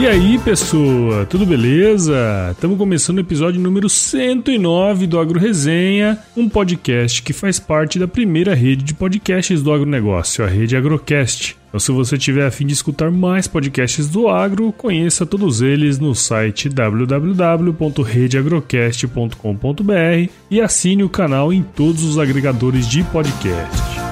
E aí, pessoa, tudo beleza? Estamos começando o episódio número 109 do Agro Resenha, um podcast que faz parte da primeira rede de podcasts do agronegócio, a rede Agrocast. Então, se você tiver a fim de escutar mais podcasts do agro, conheça todos eles no site www.redeagrocast.com.br e assine o canal em todos os agregadores de podcast.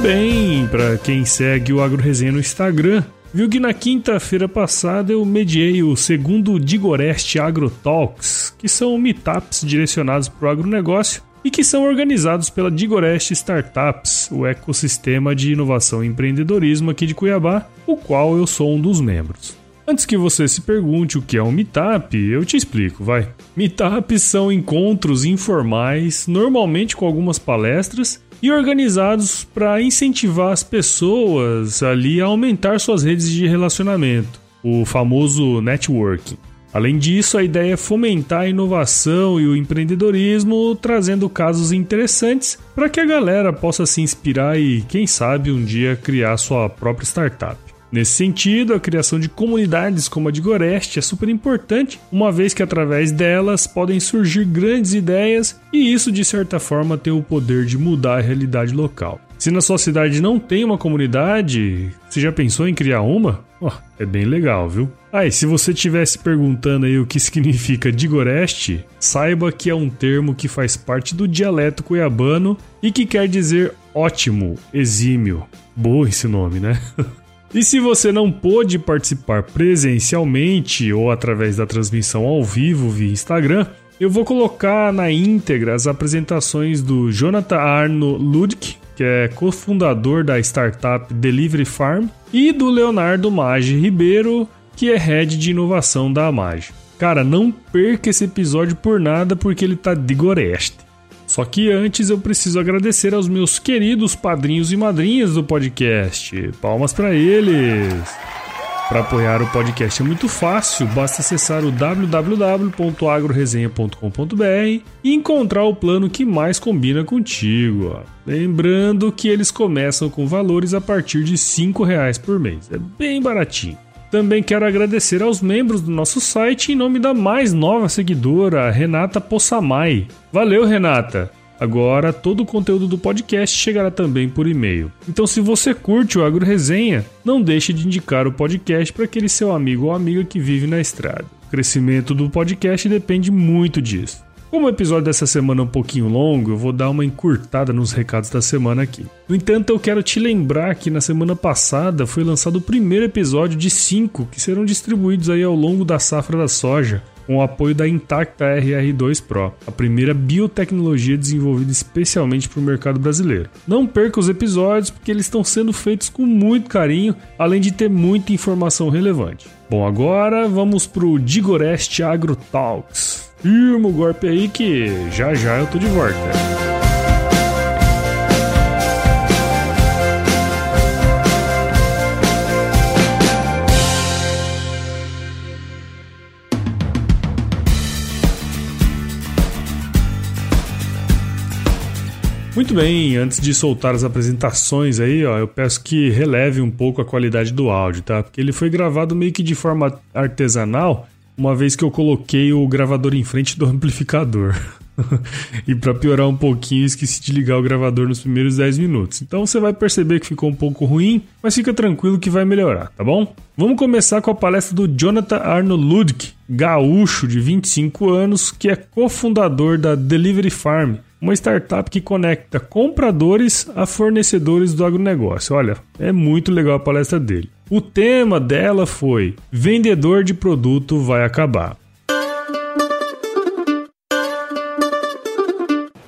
Muito bem, para quem segue o Agro Resenha no Instagram, viu que na quinta-feira passada eu mediei o segundo Digorest Agro Talks, que são meetups direcionados para o agronegócio e que são organizados pela Digorest Startups, o ecossistema de inovação e empreendedorismo aqui de Cuiabá, o qual eu sou um dos membros. Antes que você se pergunte o que é um meetup, eu te explico, vai. Meetups são encontros informais, normalmente com algumas palestras, e organizados para incentivar as pessoas ali a aumentar suas redes de relacionamento, o famoso networking. Além disso, a ideia é fomentar a inovação e o empreendedorismo, trazendo casos interessantes para que a galera possa se inspirar e, quem sabe, um dia criar sua própria startup. Nesse sentido, a criação de comunidades como a de Goreste é super importante, uma vez que através delas podem surgir grandes ideias e isso, de certa forma, tem o poder de mudar a realidade local. Se na sua cidade não tem uma comunidade, você já pensou em criar uma? Oh, é bem legal, viu? Ah, e se você estivesse perguntando aí o que significa Digoreste, saiba que é um termo que faz parte do dialeto cuiabano e que quer dizer ótimo, exímio. Boa esse nome, né? E se você não pôde participar presencialmente ou através da transmissão ao vivo via Instagram, eu vou colocar na íntegra as apresentações do Jonathan Arno Ludwig, que é cofundador da startup Delivery Farm, e do Leonardo Maggi Ribeiro, que é head de inovação da Amage. Cara, não perca esse episódio por nada porque ele tá de goreste. Só que antes eu preciso agradecer aos meus queridos padrinhos e madrinhas do podcast. Palmas para eles! Para apoiar o podcast é muito fácil, basta acessar o www.agroresenha.com.br e encontrar o plano que mais combina contigo. Lembrando que eles começam com valores a partir de R$ reais por mês, é bem baratinho. Também quero agradecer aos membros do nosso site em nome da mais nova seguidora, Renata Possamay. Valeu, Renata! Agora todo o conteúdo do podcast chegará também por e-mail. Então, se você curte o Agro Resenha, não deixe de indicar o podcast para aquele seu amigo ou amiga que vive na estrada. O crescimento do podcast depende muito disso. Como o episódio dessa semana é um pouquinho longo, eu vou dar uma encurtada nos recados da semana aqui. No entanto, eu quero te lembrar que na semana passada foi lançado o primeiro episódio de cinco que serão distribuídos aí ao longo da safra da soja, com o apoio da Intacta RR2 Pro, a primeira biotecnologia desenvolvida especialmente para o mercado brasileiro. Não perca os episódios porque eles estão sendo feitos com muito carinho, além de ter muita informação relevante. Bom, agora vamos para o Digorest Agro Talks. Firma o golpe aí que já já eu tô de volta. Muito bem, antes de soltar as apresentações aí, ó, eu peço que releve um pouco a qualidade do áudio, tá? Porque ele foi gravado meio que de forma artesanal uma vez que eu coloquei o gravador em frente do amplificador. e para piorar um pouquinho, esqueci de ligar o gravador nos primeiros 10 minutos. Então você vai perceber que ficou um pouco ruim, mas fica tranquilo que vai melhorar, tá bom? Vamos começar com a palestra do Jonathan Arno Ludwig, gaúcho de 25 anos, que é cofundador da Delivery Farm, uma startup que conecta compradores a fornecedores do agronegócio. Olha, é muito legal a palestra dele. O tema dela foi Vendedor de produto vai acabar.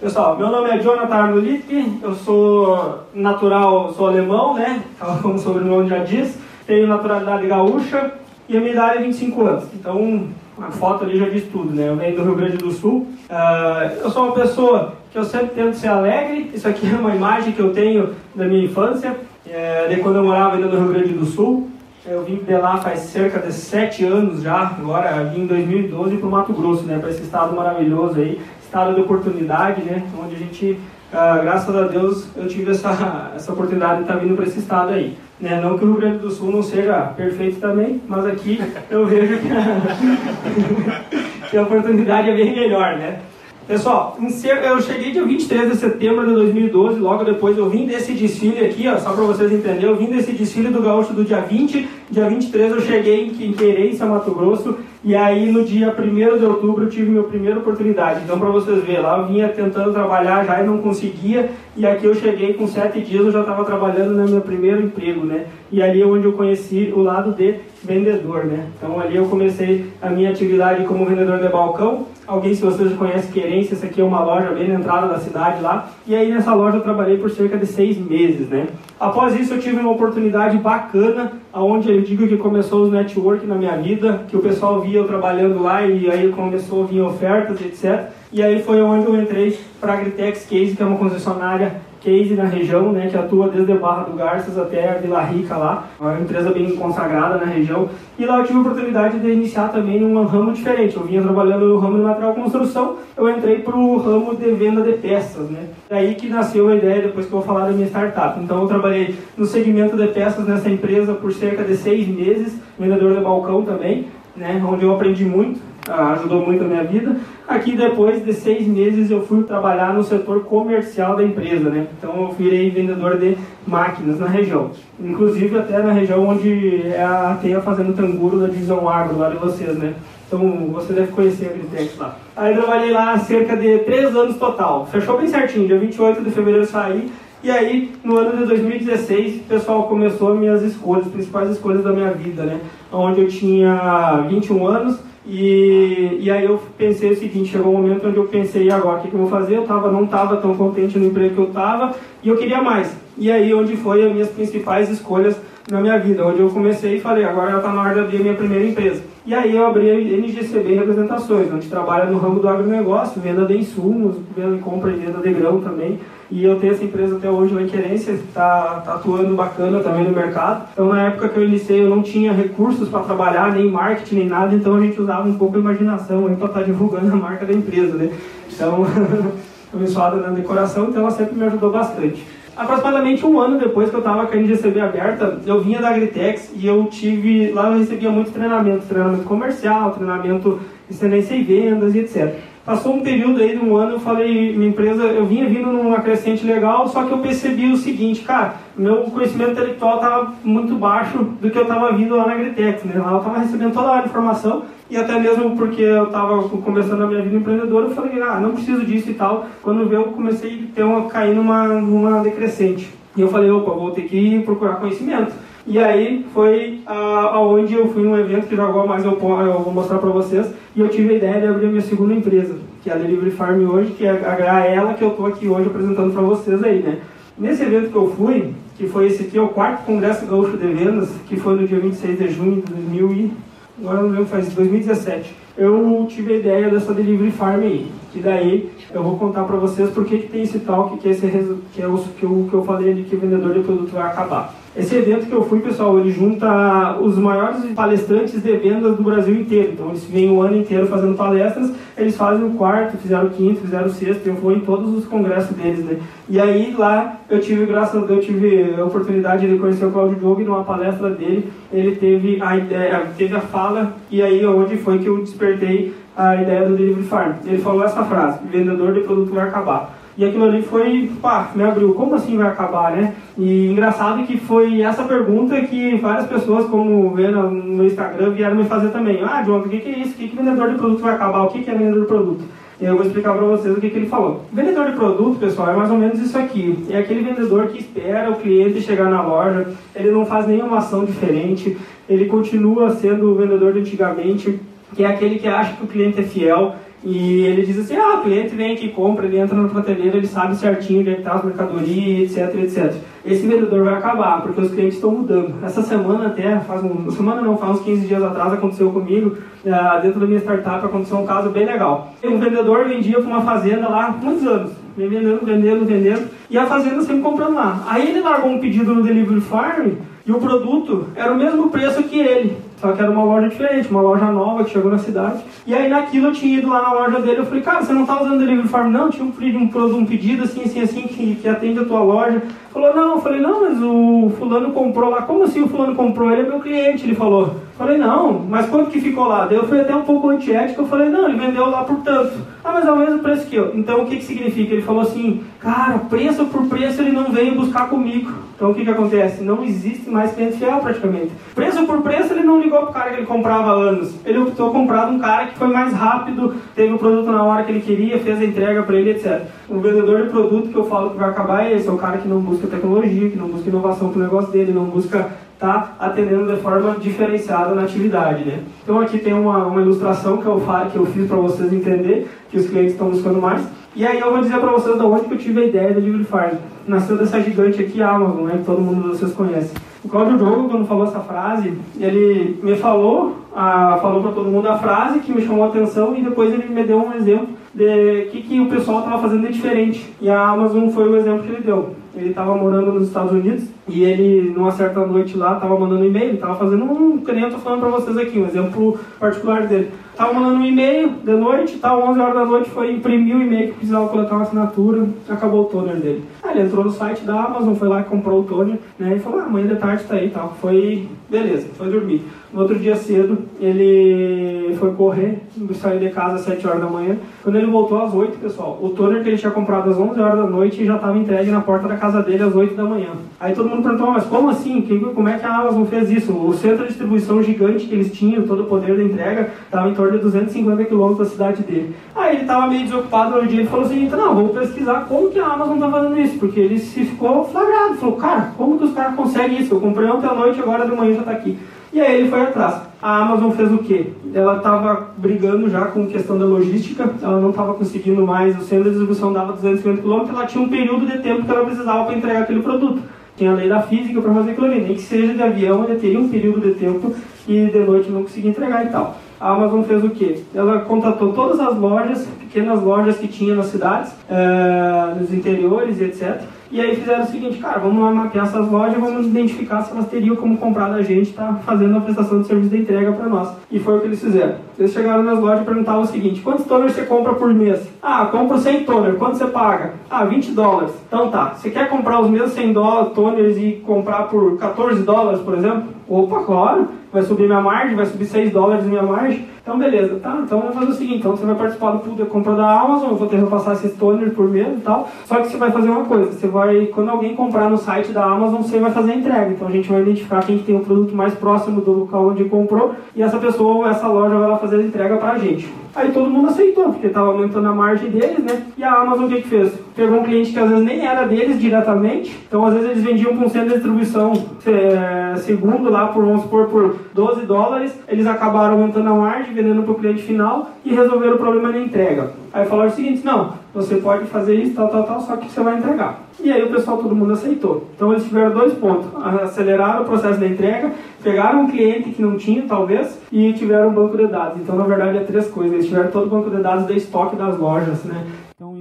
Pessoal, meu nome é Jonathan Arnolitke, eu sou natural, sou alemão, né? Como o sobrenome já diz. Tenho naturalidade gaúcha e a minha idade é 25 anos. Então, a foto ali já diz tudo, né? Eu venho do Rio Grande do Sul. Uh, eu sou uma pessoa que eu sempre tento ser alegre. Isso aqui é uma imagem que eu tenho da minha infância, é, de quando eu morava ainda no Rio Grande do Sul. Eu vim de lá faz cerca de sete anos já, agora vim em 2012 para o Mato Grosso, né? Para esse estado maravilhoso aí, estado de oportunidade, né? Onde a gente, ah, graças a Deus, eu tive essa, essa oportunidade de estar vindo para esse estado aí. Né? Não que o Rio Grande do Sul não seja perfeito também, mas aqui eu vejo que a, que a oportunidade é bem melhor, né? Pessoal, eu cheguei dia 23 de setembro de 2012, logo depois eu vim desse desfile aqui, ó, só para vocês entenderem, eu vim desse desfile do Gaúcho do dia 20, dia 23 eu cheguei em Querência, Mato Grosso, e aí no dia 1 de outubro eu tive minha primeira oportunidade. Então para vocês verem, lá eu vinha tentando trabalhar já e não conseguia, e aqui eu cheguei com sete dias, eu já estava trabalhando no meu primeiro emprego, né? E ali é onde eu conheci o lado de vendedor, né? Então ali eu comecei a minha atividade como vendedor de balcão, Alguém, se vocês conhecem Querência, essa aqui é uma loja bem na entrada da cidade lá. E aí nessa loja eu trabalhei por cerca de seis meses, né? Após isso eu tive uma oportunidade bacana, aonde eu digo que começou os network na minha vida, que o pessoal via eu trabalhando lá e aí começou a vir ofertas, etc. E aí foi onde eu entrei para a Agritex Case, que é uma concessionária case na região, né, que atua desde Barra do Garças até a Vila Rica lá, é uma empresa bem consagrada na região. E lá eu tive a oportunidade de iniciar também num ramo diferente. Eu vinha trabalhando no ramo de material construção, eu entrei para o ramo de venda de peças, né. Daí que nasceu a ideia, depois que eu vou falar da minha startup. Então eu trabalhei no segmento de peças nessa empresa por cerca de seis meses, vendedor de balcão também, né, onde eu aprendi muito ah, ajudou muito a minha vida. Aqui, depois de seis meses, eu fui trabalhar no setor comercial da empresa, né? Então, eu virei vendedor de máquinas na região. Inclusive, até na região onde é a, tem a Fazenda Tanguro da Divisão Agro, lá de vocês, né? Então, você deve conhecer a Agritex lá. Aí, trabalhei lá cerca de três anos total. Fechou bem certinho. Dia 28 de fevereiro saí. E aí, no ano de 2016, o pessoal começou as minhas escolhas, as principais escolhas da minha vida, né? Onde eu tinha 21 anos e, e aí eu pensei o seguinte, chegou um momento onde eu pensei, agora, o que, que eu vou fazer? Eu tava, não estava tão contente no emprego que eu estava e eu queria mais. E aí onde foi as minhas principais escolhas na minha vida, onde eu comecei e falei, agora está na hora de abrir a minha primeira empresa. E aí eu abri a NGCB Representações, onde trabalha no ramo do agronegócio, venda de insumos, venda, compra e venda de grão também. E eu tenho essa empresa até hoje lá em Querência, está tá atuando bacana também no mercado. Então na época que eu iniciei eu não tinha recursos para trabalhar, nem marketing, nem nada, então a gente usava um pouco a imaginação para estar tá divulgando a marca da empresa, né? Então, abençoada na decoração, então ela sempre me ajudou bastante. Aproximadamente um ano depois que eu estava com a NGCB aberta, eu vinha da Agritex e eu tive, lá eu recebia muito treinamento, treinamento comercial, treinamento de tendência e vendas e etc. Passou um período aí de um ano, eu falei, minha empresa, eu vinha vindo numa crescente legal, só que eu percebi o seguinte, cara, meu conhecimento intelectual estava muito baixo do que eu estava vindo lá na Agritex, né? Lá eu estava recebendo toda a informação e até mesmo porque eu estava começando a minha vida empreendedora, eu falei, ah, não preciso disso e tal. Quando veio, eu comecei a ter uma, cair numa, numa decrescente. E eu falei, opa, vou ter que procurar conhecimento. E aí foi aonde eu fui num evento que jogou mais eu, vou mostrar para vocês. E eu tive a ideia de abrir a minha segunda empresa, que é a Delivery Farm hoje, que é a ela que eu estou aqui hoje apresentando para vocês aí, né? Nesse evento que eu fui, que foi esse aqui, é o quarto Congresso Gaúcho de Vendas, que foi no dia 26 de junho de 2000 e... agora não lembro, faz 2017. Eu tive a ideia dessa Delivery Farm aí, que daí eu vou contar para vocês por que, que tem esse talk, que, é esse, que é o que eu, que falei ali, que o vendedor de produto vai acabar. Esse evento que eu fui, pessoal, ele junta os maiores palestrantes de vendas do Brasil inteiro. Então, eles vêm o ano inteiro fazendo palestras, eles fazem o quarto, fizeram o quinto, fizeram o sexto, eu fui em todos os congressos deles, né? E aí, lá, eu tive, graças a Deus, eu tive a oportunidade de conhecer o Claudio Diogo numa palestra dele. Ele teve a ideia, teve a fala, e aí, onde foi que eu despertei a ideia do Delivery Farm. Ele falou essa frase: vendedor de produto vai acabar. E aquilo ali foi, pá, me abriu. Como assim vai acabar, né? E engraçado que foi essa pergunta que várias pessoas, como vê no, no Instagram, vieram me fazer também. Ah, John, o que, que é isso? O que, que vendedor de produto vai acabar? O que, que é vendedor de produto? E eu vou explicar para vocês o que, que ele falou. Vendedor de produto, pessoal, é mais ou menos isso aqui. É aquele vendedor que espera o cliente chegar na loja, ele não faz nenhuma ação diferente, ele continua sendo o vendedor de antigamente, que é aquele que acha que o cliente é fiel, e ele diz assim, ah, o cliente vem aqui, compra, ele entra na prateleira, ele sabe certinho onde é está as mercadorias, etc, etc. Esse vendedor vai acabar, porque os clientes estão mudando. Essa semana até, faz um, semana não, faz uns 15 dias atrás aconteceu comigo, uh, dentro da minha startup aconteceu um caso bem legal. Um vendedor vendia para uma fazenda lá muitos anos, vendendo, vendendo, vendendo, e a fazenda sempre comprando lá. Aí ele largou um pedido no Delivery Farm e o produto era o mesmo preço que ele. Só que era uma loja diferente, uma loja nova que chegou na cidade. E aí naquilo eu tinha ido lá na loja dele, eu falei, cara, você não tá usando Delivery Farm? Não, tinha um, um, um pedido assim, assim, assim, que, que atende a tua loja. Falou, não, eu falei, não, mas o fulano comprou lá. Como assim o fulano comprou? Ele é meu cliente, ele falou. Falei, não, mas quanto que ficou lá? Daí eu fui até um pouco antiético, eu falei, não, ele vendeu lá por tanto. Ah, mas é o mesmo preço que eu. Então o que que significa? Ele falou assim, cara, preço por preço ele não veio buscar comigo. Então o que que acontece? Não existe mais cliente fiel praticamente. Preço por preço ele não ligou pro cara que ele comprava há anos. Ele optou comprar um cara que foi mais rápido, teve o produto na hora que ele queria, fez a entrega para ele, etc. O vendedor de produto que eu falo que vai acabar é esse, é o cara que não busca tecnologia, que não busca inovação pro negócio dele, não busca está atendendo de forma diferenciada na atividade. Né? Então aqui tem uma, uma ilustração que eu, que eu fiz para vocês entender que os clientes estão buscando mais. E aí eu vou dizer para vocês de onde que eu tive a ideia da Delivery Farm. Nasceu dessa gigante aqui, Amazon, né, que todo mundo de vocês conhece. O Claudio Drogo, quando falou essa frase, ele me falou, a, falou para todo mundo a frase que me chamou a atenção e depois ele me deu um exemplo de que, que o pessoal estava fazendo de diferente. E a Amazon foi o exemplo que ele deu. Ele estava morando nos Estados Unidos e ele, numa certa noite lá, estava mandando um e-mail, estava fazendo um, que nem eu estou falando para vocês aqui, um exemplo particular dele. Estava mandando um e-mail de noite, tal, 11 horas da noite, foi imprimir o e-mail que precisava coletar uma assinatura, acabou o toner dele. Ele entrou no site da Amazon, foi lá e comprou o toner, né, e falou, ah, amanhã de tarde está aí tal. Foi, beleza, foi dormir. No outro dia cedo, ele foi correr, saiu de casa às 7 horas da manhã. Quando ele voltou às 8, pessoal, o toner que ele tinha comprado às 11 horas da noite já estava entregue na porta da casa dele às 8 da manhã. Aí todo mundo perguntou, mas como assim? Como é que a Amazon fez isso? O centro de distribuição gigante que eles tinham, todo o poder da entrega, estava em torno de 250 quilômetros da cidade dele. Aí ele estava meio desocupado no dia e falou assim, não, vou pesquisar como que a Amazon está fazendo isso, porque ele se ficou flagrado. Falou, cara, como que os caras conseguem isso? Eu comprei ontem à noite, agora de manhã já está aqui. E aí ele foi atrás. A Amazon fez o quê? Ela estava brigando já com questão da logística, ela não estava conseguindo mais, o centro de distribuição dava 250 km, ela tinha um período de tempo que ela precisava para entregar aquele produto. Tinha a lei da física para fazer aquilo ali, nem que seja de avião, ela teria um período de tempo e de noite não conseguia entregar e tal. A Amazon fez o quê? Ela contatou todas as lojas, pequenas lojas que tinha nas cidades, é, nos interiores e etc e aí fizeram o seguinte, cara, vamos lá mapear essas lojas, vamos identificar se elas teriam como comprar da gente, tá fazendo a prestação de serviço de entrega para nós. E foi o que eles fizeram. Eles chegaram nas lojas e perguntavam o seguinte, quantos toners você compra por mês? Ah, compro 100 toners, quanto você paga? Ah, 20 dólares. Então tá, você quer comprar os mesmos 100 dólares, toners e comprar por 14 dólares, por exemplo? Opa, claro, vai subir minha margem, vai subir 6 dólares minha margem. Então, beleza, tá? Então, vamos fazer o seguinte: então você vai participar do pool de compra da Amazon, eu vou ter que passar esses toners por mês e tal. Só que você vai fazer uma coisa: você vai, quando alguém comprar no site da Amazon, você vai fazer a entrega. Então, a gente vai identificar quem tem o produto mais próximo do local onde comprou e essa pessoa ou essa loja vai lá fazer a entrega pra gente. Aí todo mundo aceitou, porque estava aumentando a margem deles, né? E a Amazon o que, que fez? Pegou um cliente que às vezes nem era deles diretamente, então às vezes eles vendiam para um centro de distribuição é, segundo lá por, vamos supor, por 12 dólares, eles acabaram aumentando a margem, vendendo para o cliente final e resolveram o problema na entrega. Aí falaram o seguinte, não, você pode fazer isso, tal, tal, tal, só que você vai entregar. E aí o pessoal, todo mundo aceitou. Então eles tiveram dois pontos, aceleraram o processo da entrega, pegaram um cliente que não tinha, talvez, e tiveram um banco de dados. Então, na verdade, é três coisas. Eles tiveram todo o banco de dados de estoque das lojas, né?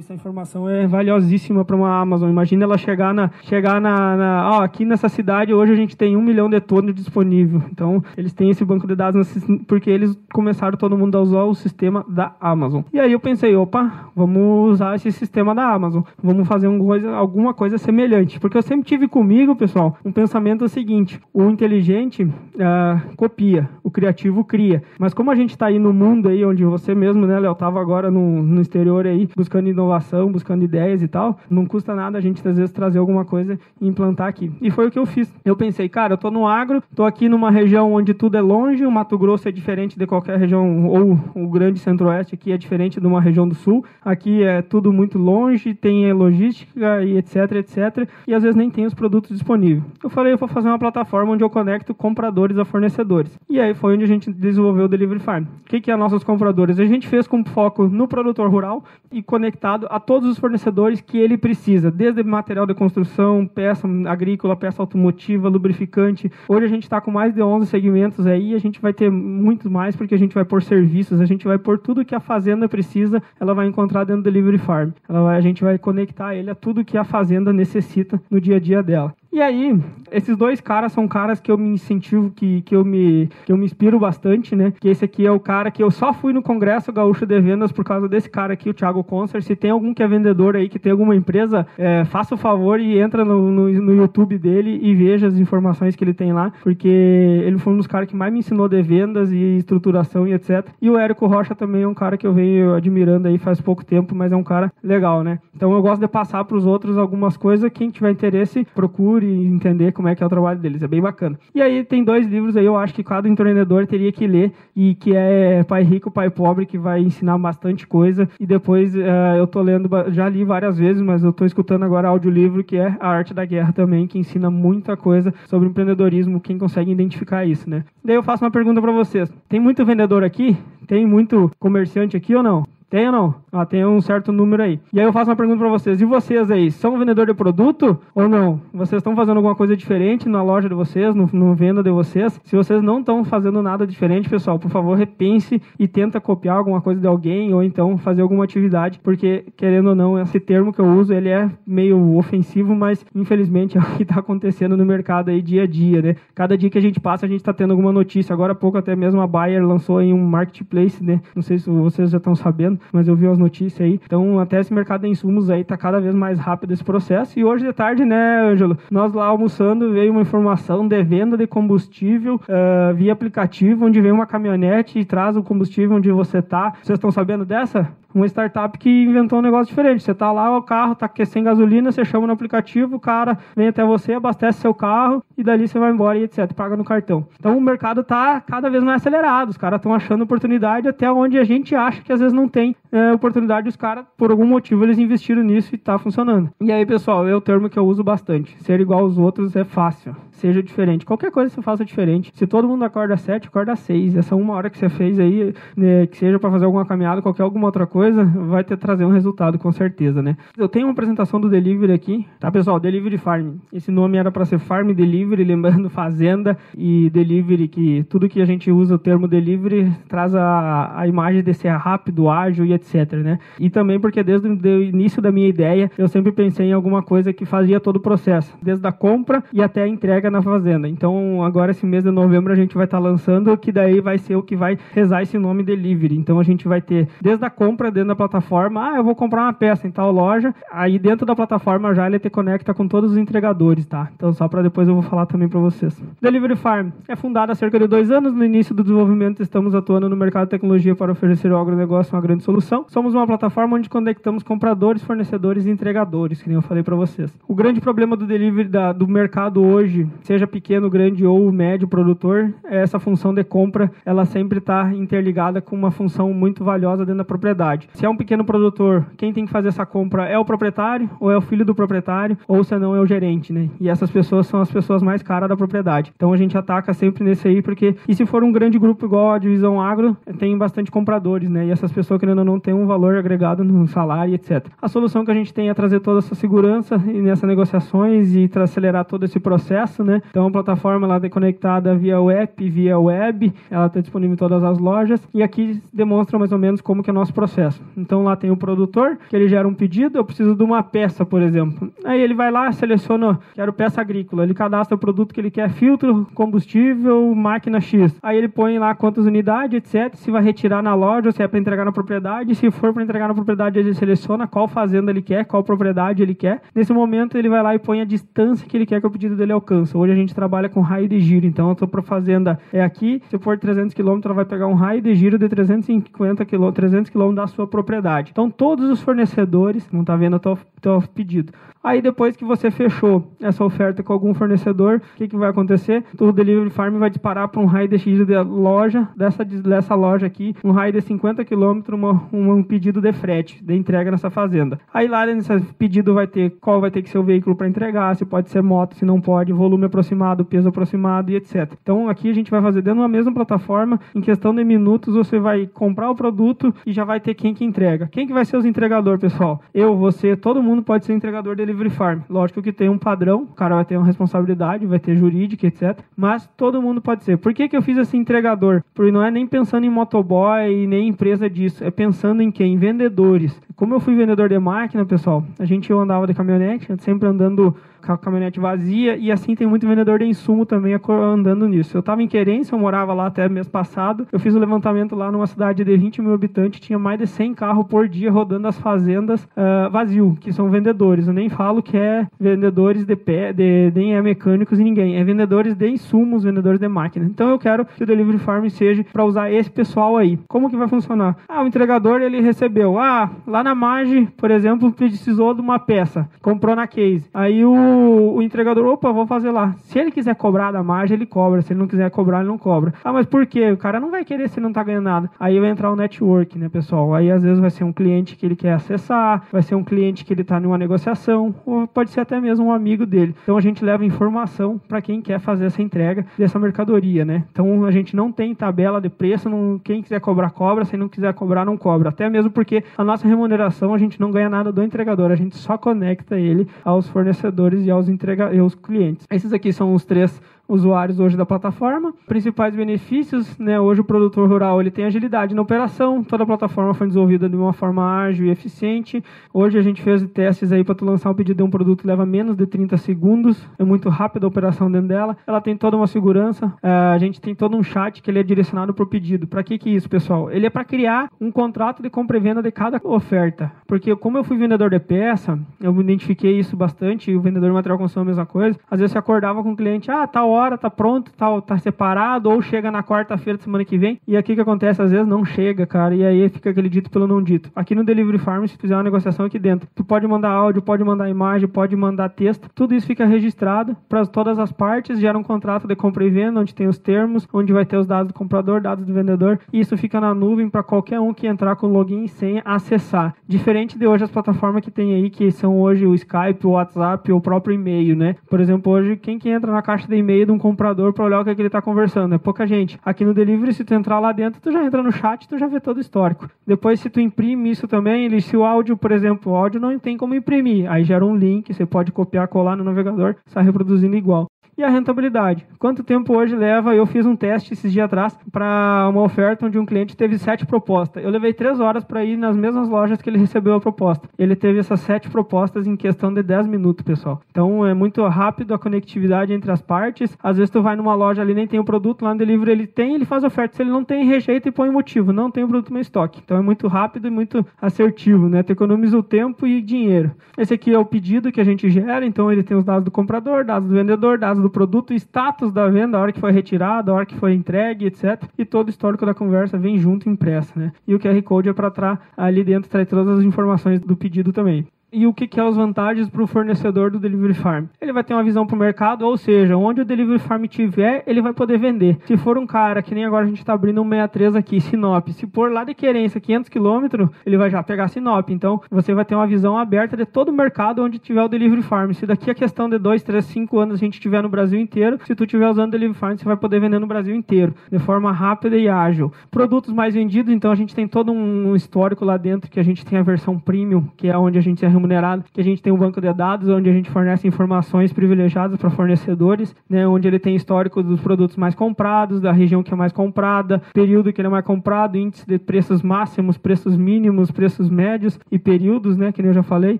Essa informação é valiosíssima para uma Amazon. Imagina ela chegar na. Chegar na, na ó, aqui nessa cidade hoje a gente tem um milhão de tonos disponível. Então, eles têm esse banco de dados porque eles começaram todo mundo a usar o sistema da Amazon. E aí eu pensei, opa, vamos usar esse sistema da Amazon. Vamos fazer um coisa, alguma coisa semelhante. Porque eu sempre tive comigo, pessoal, um pensamento seguinte: o inteligente uh, copia, o criativo cria. Mas como a gente está aí no mundo aí, onde você mesmo, né, Léo, estava agora no, no exterior aí, buscando inovação, buscando ideias e tal, não custa nada a gente às vezes trazer alguma coisa e implantar aqui. E foi o que eu fiz. Eu pensei, cara, eu tô no agro, tô aqui numa região onde tudo é longe, o Mato Grosso é diferente de qualquer região, ou o grande centro-oeste aqui é diferente de uma região do sul. Aqui é tudo muito longe, tem logística e etc, etc. E às vezes nem tem os produtos disponíveis. Eu falei, eu vou fazer uma plataforma onde eu conecto compradores a fornecedores. E aí foi onde a gente desenvolveu o Delivery Farm. O que, que é nossos compradores? A gente fez com foco no produtor rural e conectado a todos os fornecedores que ele precisa, desde material de construção, peça agrícola, peça automotiva, lubrificante. Hoje a gente está com mais de 11 segmentos aí, a gente vai ter muito mais porque a gente vai por serviços, a gente vai por tudo que a fazenda precisa, ela vai encontrar dentro do Delivery Farm. Vai, a gente vai conectar ele a tudo que a fazenda necessita no dia a dia dela. E aí, esses dois caras são caras que eu me incentivo, que, que, eu me, que eu me inspiro bastante, né? Que esse aqui é o cara que eu só fui no Congresso Gaúcho de Vendas por causa desse cara aqui, o Thiago Concert. Se tem algum que é vendedor aí, que tem alguma empresa, é, faça o favor e entra no, no, no, YouTube dele e veja as informações que ele tem lá, porque ele foi um dos caras que mais me ensinou de vendas e estruturação e etc. E o Érico Rocha também é um cara que eu venho admirando aí faz pouco tempo, mas é um cara legal, né? Então eu gosto de passar para os outros algumas coisas. Quem tiver interesse, procure e entender como é que é o trabalho deles. É bem bacana. E aí tem dois livros aí, eu acho que cada empreendedor teria que ler, e que é Pai Rico, Pai Pobre, que vai ensinar bastante coisa. E depois uh, eu tô lendo, já li várias vezes, mas eu tô escutando agora audiolivro, que é A Arte da Guerra também, que ensina muita coisa sobre empreendedorismo, quem consegue identificar isso, né? Daí eu faço uma pergunta para vocês. Tem muito vendedor aqui? Tem muito comerciante aqui ou não? Tem ou não? Ah, tem um certo número aí. E aí eu faço uma pergunta para vocês. E vocês aí, são vendedor de produto ou não? Vocês estão fazendo alguma coisa diferente na loja de vocês, no, no venda de vocês? Se vocês não estão fazendo nada diferente, pessoal, por favor, repense e tenta copiar alguma coisa de alguém ou então fazer alguma atividade, porque querendo ou não, esse termo que eu uso, ele é meio ofensivo, mas infelizmente é o que está acontecendo no mercado aí dia a dia, né? Cada dia que a gente passa, a gente está tendo alguma notícia. Agora há pouco até mesmo a Bayer lançou aí um marketplace, né? Não sei se vocês já estão sabendo, mas eu vi as notícias aí. Então, até esse mercado de insumos aí tá cada vez mais rápido esse processo. E hoje de tarde, né, Ângelo, nós lá almoçando, veio uma informação de venda de combustível uh, via aplicativo, onde vem uma caminhonete e traz o combustível onde você tá. Vocês estão sabendo dessa? Uma startup que inventou um negócio diferente. Você tá lá, o carro tá sem gasolina, você chama no aplicativo, o cara vem até você, abastece seu carro e dali você vai embora e etc. Paga no cartão. Então o mercado tá cada vez mais acelerado. Os caras estão achando oportunidade até onde a gente acha que às vezes não tem é, oportunidade. Os caras, por algum motivo, eles investiram nisso e tá funcionando. E aí, pessoal, é o termo que eu uso bastante. Ser igual aos outros é fácil seja diferente. Qualquer coisa você faça diferente. Se todo mundo acorda às 7, acorda às 6. Essa uma hora que você fez aí, né, que seja para fazer alguma caminhada, qualquer alguma outra coisa, vai ter trazer um resultado com certeza, né? Eu tenho uma apresentação do delivery aqui, tá, pessoal? Delivery Farm. Esse nome era para ser Farm Delivery, lembrando fazenda e delivery, que tudo que a gente usa o termo delivery traz a, a imagem de ser rápido, ágil e etc, né? E também porque desde o início da minha ideia, eu sempre pensei em alguma coisa que fazia todo o processo, desde a compra e até a entrega na fazenda. Então, agora esse mês de novembro a gente vai estar tá lançando, que daí vai ser o que vai rezar esse nome delivery. Então, a gente vai ter desde a compra dentro da plataforma, ah, eu vou comprar uma peça em tal loja, aí dentro da plataforma já ele te conecta com todos os entregadores, tá? Então, só para depois eu vou falar também para vocês. Delivery Farm é fundada há cerca de dois anos. No início do desenvolvimento, estamos atuando no mercado de tecnologia para oferecer ao agronegócio uma grande solução. Somos uma plataforma onde conectamos compradores, fornecedores e entregadores, que nem eu falei para vocês. O grande problema do delivery da, do mercado hoje seja pequeno, grande ou médio produtor, essa função de compra ela sempre está interligada com uma função muito valiosa dentro da propriedade. Se é um pequeno produtor, quem tem que fazer essa compra é o proprietário, ou é o filho do proprietário, ou se não é o gerente, né? E essas pessoas são as pessoas mais caras da propriedade. Então a gente ataca sempre nesse aí, porque e se for um grande grupo igual a divisão agro, tem bastante compradores, né? E essas pessoas querendo ou não têm um valor agregado no salário, etc. A solução que a gente tem é trazer toda essa segurança nessas negociações e acelerar todo esse processo, né? Então a plataforma ela é conectada via web, via web, ela está disponível em todas as lojas e aqui demonstra mais ou menos como que é o nosso processo. Processo. Então lá tem o produtor, que ele gera um pedido, eu preciso de uma peça, por exemplo. Aí ele vai lá, seleciona, quero peça agrícola, ele cadastra o produto que ele quer, filtro, combustível, máquina X. Aí ele põe lá quantas unidades, etc, se vai retirar na loja, se é para entregar na propriedade, se for para entregar na propriedade, ele seleciona qual fazenda ele quer, qual propriedade ele quer. Nesse momento ele vai lá e põe a distância que ele quer que o pedido dele alcance. Hoje a gente trabalha com raio de giro, então eu estou para fazenda é aqui, se for 300 km, ela vai pegar um raio de giro de 350 km, 300 km da sua propriedade. Então todos os fornecedores, não está vendo o teu, teu pedido, Aí depois que você fechou essa oferta com algum fornecedor, o que, que vai acontecer? O Delivery Farm vai disparar para um raio de X de loja, dessa, dessa loja aqui, um raio de 50 km, uma, um pedido de frete, de entrega nessa fazenda. Aí lá nesse pedido vai ter qual vai ter que ser o veículo para entregar, se pode ser moto, se não pode, volume aproximado, peso aproximado e etc. Então aqui a gente vai fazer dentro da mesma plataforma, em questão de minutos você vai comprar o produto e já vai ter quem que entrega. Quem que vai ser os entregador, pessoal? Eu, você, todo mundo pode ser entregador Delivery Farm. Lógico que tem um padrão, o cara vai ter uma responsabilidade, vai ter jurídica, etc. Mas todo mundo pode ser. Por que, que eu fiz esse entregador? Porque não é nem pensando em motoboy, nem empresa disso. É pensando em quem? Vendedores. Como eu fui vendedor de máquina, pessoal, a gente eu andava de caminhonete, sempre andando com a caminhonete vazia, e assim tem muito vendedor de insumo também andando nisso. Eu estava em Querência, eu morava lá até mês passado, eu fiz o um levantamento lá numa cidade de 20 mil habitantes, tinha mais de 100 carros por dia rodando as fazendas uh, vazio, que são vendedores. Eu nem falo que é vendedores de pé, de, nem é mecânicos e ninguém, é vendedores de insumos, vendedores de máquina. Então eu quero que o Delivery Farm seja para usar esse pessoal aí. Como que vai funcionar? Ah, o entregador ele recebeu, ah, lá na Mage, por exemplo, precisou de uma peça, comprou na Case. Aí o o, entregador, opa, vou fazer lá. Se ele quiser cobrar da margem, ele cobra. Se ele não quiser cobrar, ele não cobra. Ah, mas por quê? O cara não vai querer se não tá ganhando nada. Aí vai entrar o network, né, pessoal? Aí às vezes vai ser um cliente que ele quer acessar, vai ser um cliente que ele tá numa negociação, ou pode ser até mesmo um amigo dele. Então a gente leva informação para quem quer fazer essa entrega dessa mercadoria, né? Então a gente não tem tabela de preço, não, quem quiser cobrar, cobra, se não quiser cobrar, não cobra. Até mesmo porque a nossa remuneração a gente não ganha nada do entregador, a gente só conecta ele aos fornecedores e aos, entrega, e aos clientes. Esses aqui são os três usuários hoje da plataforma. Principais benefícios, né? Hoje o produtor rural ele tem agilidade na operação, toda a plataforma foi desenvolvida de uma forma ágil e eficiente. Hoje a gente fez testes aí para tu lançar um pedido de um produto leva menos de 30 segundos, é muito rápida a operação dentro dela. Ela tem toda uma segurança, é, a gente tem todo um chat que ele é direcionado para o pedido. Para que que é isso, pessoal? Ele é para criar um contrato de compra e venda de cada oferta, porque como eu fui vendedor de peça, eu me identifiquei isso bastante, e o vendedor de material construção é a mesma coisa. Às vezes você acordava com o cliente, ah, tal hora hora, tá pronto, tá, tá separado, ou chega na quarta-feira da semana que vem. E aqui que acontece, às vezes não chega, cara, e aí fica aquele dito pelo não dito. Aqui no Delivery Farm, se fizer uma negociação aqui dentro, tu pode mandar áudio, pode mandar imagem, pode mandar texto, tudo isso fica registrado para todas as partes, gera um contrato de compra e venda, onde tem os termos, onde vai ter os dados do comprador, dados do vendedor, e isso fica na nuvem para qualquer um que entrar com login e senha acessar. Diferente de hoje as plataformas que tem aí, que são hoje o Skype, o WhatsApp, o próprio e-mail, né? Por exemplo, hoje quem que entra na caixa de e-mail de um comprador para olhar o que, é que ele está conversando. É pouca gente. Aqui no delivery, se tu entrar lá dentro, tu já entra no chat, tu já vê todo o histórico. Depois, se tu imprime isso também, ele, se o áudio, por exemplo, o áudio não tem como imprimir, aí gera um link, você pode copiar, colar no navegador, está reproduzindo igual e a rentabilidade. Quanto tempo hoje leva? Eu fiz um teste esses dias atrás para uma oferta onde um cliente teve sete propostas. Eu levei três horas para ir nas mesmas lojas que ele recebeu a proposta. Ele teve essas sete propostas em questão de 10 minutos, pessoal. Então é muito rápido a conectividade entre as partes. Às vezes tu vai numa loja ali nem tem o produto, lá no delivery ele tem, ele faz oferta. Se ele não tem, rejeita e põe motivo. Não tem o produto no estoque. Então é muito rápido e muito assertivo, né? Tu economiza o tempo e dinheiro. Esse aqui é o pedido que a gente gera, então ele tem os dados do comprador, dados do vendedor, dados do produto, status da venda, a hora que foi retirado, a hora que foi entregue, etc. E todo o histórico da conversa vem junto impressa, né? E o QR Code é para trás ali dentro traz todas as informações do pedido também e o que, que é as vantagens para o fornecedor do Delivery Farm. Ele vai ter uma visão para o mercado, ou seja, onde o Delivery Farm tiver, ele vai poder vender. Se for um cara, que nem agora a gente está abrindo um 63 aqui, Sinop, se for lá de Querência, 500 km, ele vai já pegar Sinop. Então, você vai ter uma visão aberta de todo o mercado onde tiver o Delivery Farm. Se daqui a questão de 2, 3, 5 anos a gente tiver no Brasil inteiro, se tu estiver usando o Delivery Farm, você vai poder vender no Brasil inteiro, de forma rápida e ágil. Produtos mais vendidos, então a gente tem todo um histórico lá dentro, que a gente tem a versão premium, que é onde a gente é remunerado, que a gente tem um banco de dados onde a gente fornece informações privilegiadas para fornecedores, né, onde ele tem histórico dos produtos mais comprados, da região que é mais comprada, período que ele é mais comprado, índice de preços máximos, preços mínimos, preços médios e períodos, né, que nem eu já falei.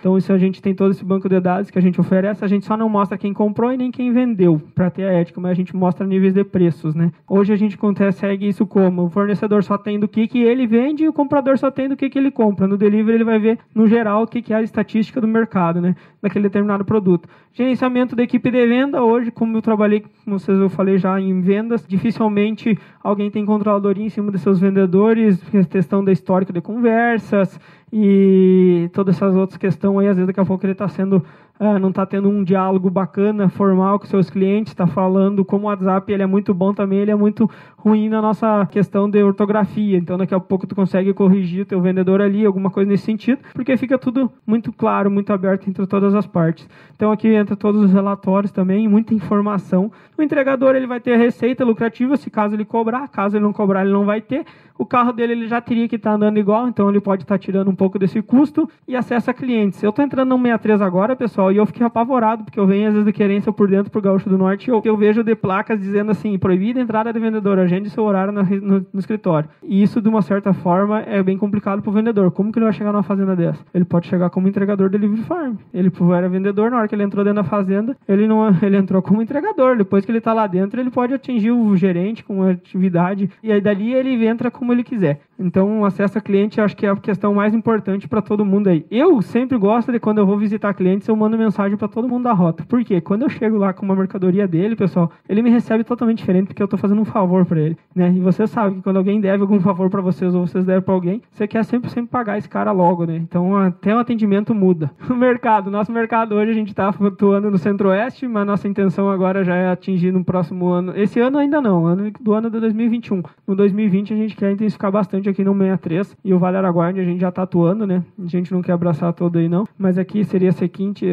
Então isso a gente tem todo esse banco de dados que a gente oferece, a gente só não mostra quem comprou e nem quem vendeu, para ter a ética, mas a gente mostra níveis de preços, né? Hoje a gente consegue isso como o fornecedor só tem do que que ele vende e o comprador só tem do que que ele compra. No delivery ele vai ver no geral o que que é a estatística do mercado, né, daquele determinado produto. Gerenciamento da equipe de venda hoje, como eu trabalhei, como vocês eu falei já em vendas, dificilmente alguém tem controladoria em cima de seus vendedores, questão da histórica de conversas e todas essas outras questões aí, às vezes daqui a pouco ele está sendo ah, não está tendo um diálogo bacana, formal com seus clientes, está falando como o WhatsApp ele é muito bom também, ele é muito ruim na nossa questão de ortografia. Então daqui a pouco tu consegue corrigir teu vendedor ali, alguma coisa nesse sentido, porque fica tudo muito claro, muito aberto entre todas as partes. Então aqui entra todos os relatórios também, muita informação. O entregador ele vai ter a receita lucrativa se caso ele cobrar, caso ele não cobrar ele não vai ter. O carro dele ele já teria que estar tá andando igual, então ele pode estar tá tirando um pouco desse custo e acesso a clientes. Eu estou entrando no 63 agora, pessoal, e eu fiquei apavorado, porque eu venho às vezes de querência por dentro pro Gaúcho do Norte e eu, eu vejo de placas dizendo assim, proibida entrada de vendedor, agende seu horário no, no, no, escritório. E isso, de uma certa forma, é bem complicado pro vendedor. Como que ele vai chegar numa fazenda dessa? Ele pode chegar como entregador de livre farm. Ele era vendedor, na hora que ele entrou dentro da fazenda, ele não ele entrou como entregador. Depois que ele está lá dentro, ele pode atingir o gerente com atividade, e aí dali ele entra como como ele quiser. Então, o acesso a cliente acho que é a questão mais importante para todo mundo aí. Eu sempre gosto de quando eu vou visitar clientes, eu mando mensagem para todo mundo da rota. Por quê? Quando eu chego lá com uma mercadoria dele, pessoal, ele me recebe totalmente diferente porque eu estou fazendo um favor para ele, né? E você sabe que quando alguém deve algum favor para vocês ou vocês devem para alguém, você quer sempre sempre pagar esse cara logo, né? Então, até o atendimento muda. O mercado, nosso mercado hoje a gente está atuando no Centro-Oeste, mas nossa intenção agora já é atingir no próximo ano. Esse ano ainda não, ano do ano de 2021. No 2020 a gente quer intensificar bastante aqui no 63 e o Vale Araguaia a gente já está atuando, né? A gente não quer abraçar todo aí não, mas aqui seria seguinte